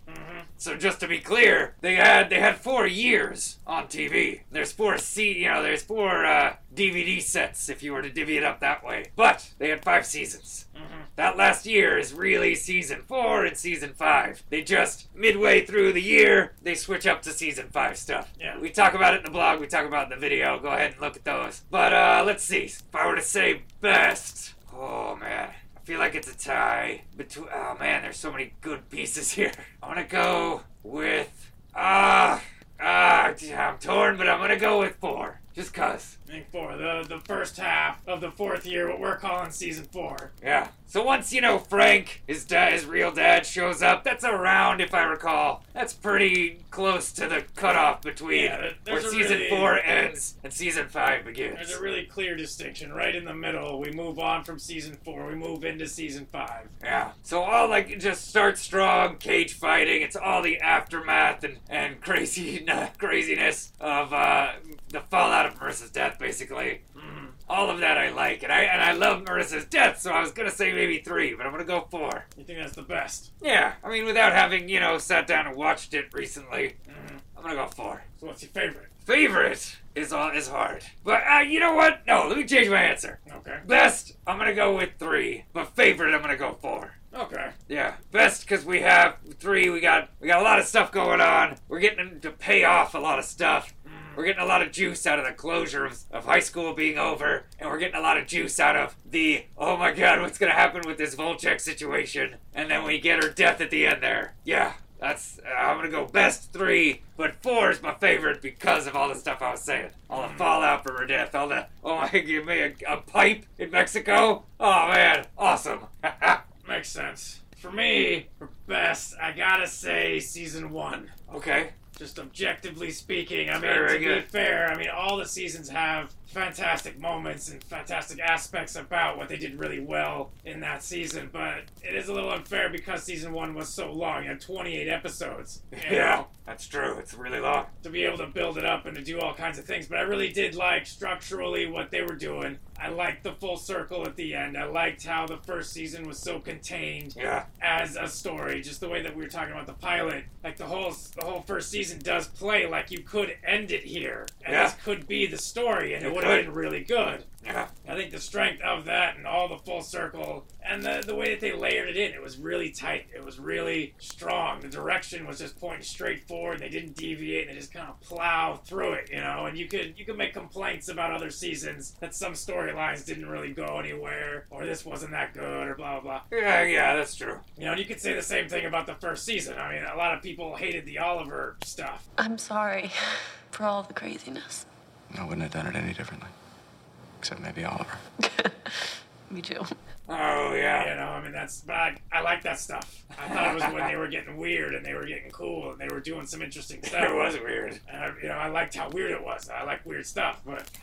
So just to be clear, they had they had four years on TV. There's four C, you know, there's four uh, DVD sets if you were to divvy it up that way. But they had five seasons. That last year is really season four and season five. They just midway through the year they switch up to season five stuff. Yeah. We talk about it in the blog. We talk about it in the video. Go ahead and look at those. But uh, let's see. If I were to say best, oh man. I feel like it's a tie between. Oh man, there's so many good pieces here. I want to go with. Ah, ah, I'm torn, but I'm gonna go with four. Just cause. Think four. The the first half of the fourth year, what we're calling season four. Yeah. So once you know Frank, his dad, his real dad, shows up, that's around, if I recall. That's pretty close to the cutoff between Yeah, where season really- four ends and season five begins. There's a really clear distinction right in the middle. We move on from season four. We move into season five. Yeah. So all like it just starts strong, cage fighting. It's all the aftermath and and crazy craziness of uh, the fallout of Marissa's death, basically. Mm. All of that I like, and I and I love Marissa's death. So I was gonna say maybe three, but I'm gonna go four. You think that's the best? Yeah. I mean, without having you know sat down and watched it recently, Mhm. I'm gonna go four. So what's your favorite? Favorite is all is hard, but uh, you know what? No, let me change my answer. Okay. Best, I'm gonna go with three, but favorite, I'm gonna go four. Okay. Yeah, best because we have three. We got we got a lot of stuff going on. We're getting to pay off a lot of stuff. We're getting a lot of juice out of the closure of, of high school being over, and we're getting a lot of juice out of the oh my god, what's gonna happen with this Volchok situation? And then we get her death at the end there. Yeah, that's uh, I'm gonna go best three, but four is my favorite because of all the stuff I was saying, all the fallout from her death, all the oh my give me a, a pipe in Mexico. Oh man, awesome. Makes sense. For me, for best, I gotta say season one. okay. Just objectively speaking, I mean, Very, to good. be fair, I mean, all the seasons have fantastic moments and fantastic aspects about what they did really well in that season, but it is a little unfair because season one was so long. It had 28 episodes. you Yeah, know, that's true. It's really long. to be able to build it up and to do all kinds of things. But I really did like structurally what they were doing. I liked the full circle at the end. I liked how the first season was so contained Yeah, as a story. Just the way that we were talking about the pilot, like the whole the whole first season does play like you could end it here, and Yeah. this could be the story, and You it would have been really good. Yeah, I think the strength of that and all the full circle and the, the way that they layered it in, it was really tight. It was really strong. The direction was just pointing straight forward. They didn't deviate. They just kind of plow through it, you know. And you could you could make complaints about other seasons that some storylines didn't really go anywhere, or this wasn't that good, or blah blah blah. yeah, yeah. That's true. You know, and you could say the same thing about the first season. I mean, a lot of people hated the Oliver stuff. I'm sorry for all the craziness. I wouldn't have done it any differently. Except maybe Oliver. Me too. Oh yeah. You know, I mean, that's, but I, I like that stuff. I thought it was when they were getting weird and they were getting cool and they were doing some interesting stuff. It was weird. And I, you know, I liked how weird it was. I like weird stuff, but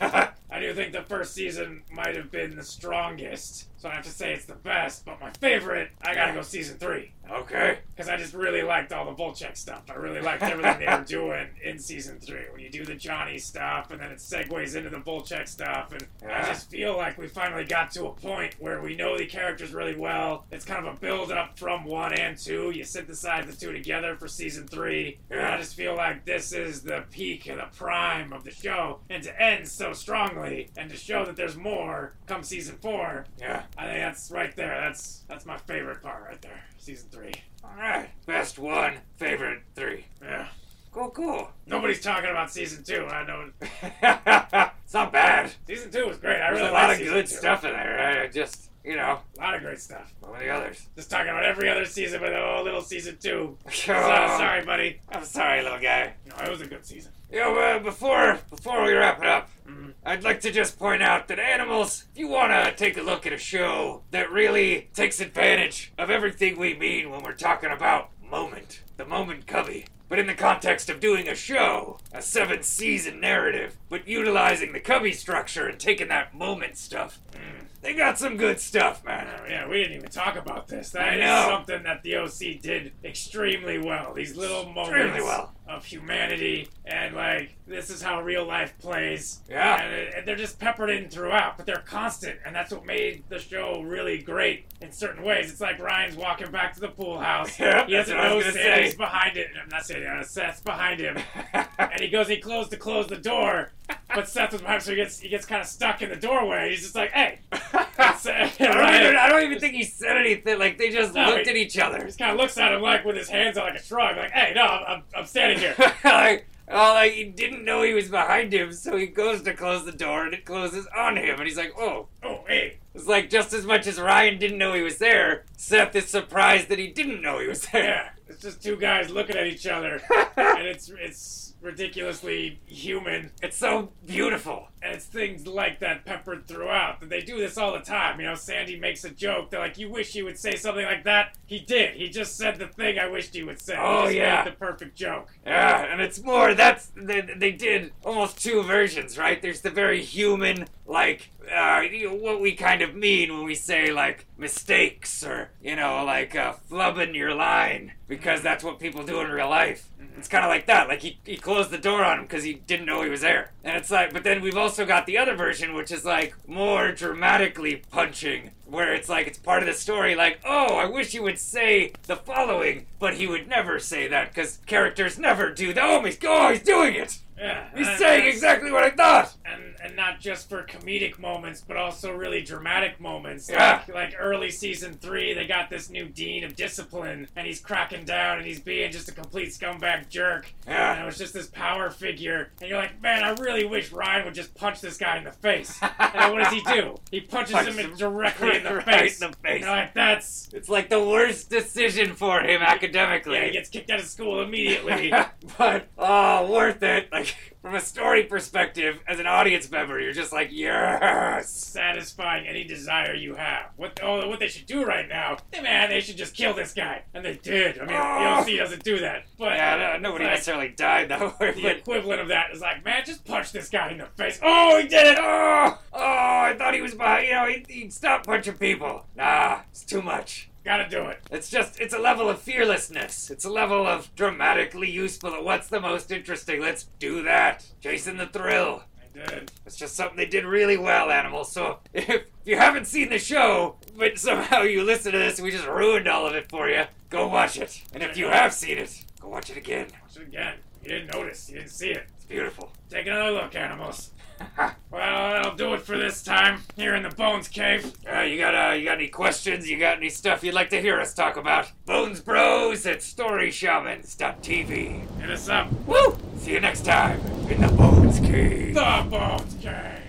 I do think the first season might have been the strongest. So I have to say it's the best. But my favorite, I gotta go season three okay. because I just really liked all the Volchok stuff. I really liked everything they were doing in season three. When you do the Johnny stuff and then it segues into the Volchok stuff, and I just feel like we finally got to a point where we know the characters really well. It's kind of a build up from one and two. You synthesize the two together for season three. And I just feel like this is the peak and the prime of the show, and to end so strongly and to show that there's more come season four. Yeah. I think that's right there. That's that's my favorite part right there. Season three. All right. Best one. Favorite three. Yeah. Cool. Cool. Nobody's talking about season two. I know it's not bad. season two was great. I really There's a lot of good two. stuff in there. I just, you know, A lot of great stuff. what were the others? Just talking about every other season, but oh, little season two. So, Oh, sorry, buddy. I'm sorry, little guy. No, it was a good season. You know, uh, before before we wrap it up, Mhm. I'd like to just point out that animals, if you want to take a look at a show that really takes advantage of everything we mean when we're talking about moment, the moment cubby, but in the context of doing a show, a seven season narrative, but utilizing the cubby structure and taking that moment stuff, mm, they got some good stuff, man. Oh, yeah, we didn't even talk about this. That is something that the OC did extremely well. These little moments well. of humanity, and like this is how real life plays. Yeah. and, it- and they're just peppered in throughout, but they're constant, and that's what made the show really great in certain ways. It's like Ryan's walking back to the pool house. Yep, he doesn't know was gonna Sandy's say. behind it. I'm not saying uh, Seth's behind him, and he goes, he closed to close the door, but Seth was behind, so he gets he gets kind of stuck in the doorway. He's just like, hey. I don't, even, I don't even think he said anything. Like they just No, looked he- at each other. He kind of looks at him like with his hands on like a shrug, like, "Hey, no, I'm, I'm, I'm standing here." like, oh, like he didn't know he was behind him, so he goes to close the door and it closes on him, and he's like, oh. oh, hey, It's like just as much as Ryan didn't know he was there, Seth is surprised that he didn't know he was there. yeah, it's just two guys looking at each other, and it's it's ridiculously human, It's so beautiful. And it's things like that peppered throughout. That they do this all the time. You know, Sandy makes a joke. They're like, "You wish you would say something like that." He did. He just said the thing I wished he would say. He Oh, just yeah. the perfect joke. Yeah, and it's more. That's they, they did almost two versions, right? There's the very human, like uh, you know, what we kind of mean when we say like mistakes or you know like uh, flubbing your line because that's what people do in real life. It's kind of like that. Like he, he closed the door on him because he didn't know he was there. And it's like, but then we've also got the other version, which is like more dramatically punching, where it's like it's part of the story. Like, oh, I wish he would say the following, but he would never say that because characters never do that. Oh, he's, oh, he's doing it. Yeah, He's and saying that's- exactly what I thought. and and not just for comedic moments, but also really dramatic moments. Yeah. Like, like early season three, they got this new dean of discipline, and he's cracking down, and he's being just a complete scumbag jerk. Yeah. And it was just this power figure, and you're like, man, I really wish Ryan would just punch this guy in the face. and what does he do? He punches Punches him him directly in the right face. in the face. Like, that's It's like the worst decision for him academically. yeah, he gets kicked out of school immediately. but oh, worth it. Like from a story perspective, as an audience member, you're just like, yes. satisfying any desire you have. What oh, what they should do right now? Hey man, they should just kill this guy, and they did. I mean, Oh. the OC doesn't do that, but Yeah, no, nobody like, necessarily died that way. The But equivalent of that is like, man, just punch this guy in the face. Oh, he did it! oh, oh, I thought he was behind. You know, he, he'd stop punching people. Nah, it's too much. Gotta do it. It's just, it's a level of fearlessness. It's a level of dramatically useful. What's the most interesting? Let's do that. Chasing the thrill. I did. It's just something they did really well, Animals. So if you haven't seen the show, but somehow you listen to this we just ruined all of it for you, go watch it. And if you have seen it, go watch it again. Watch it again. You didn't notice. You didn't see it. It's beautiful. Take another look, animals. Well, that'll do it for this time here in the Bones Cave. Uh, you got uh, you got any questions? You got any stuff you'd like to hear us talk about? Bones Bros at StoryShamans.tv. Hit us up. Woo! See you next time in the Bones Cave. The Bones Cave.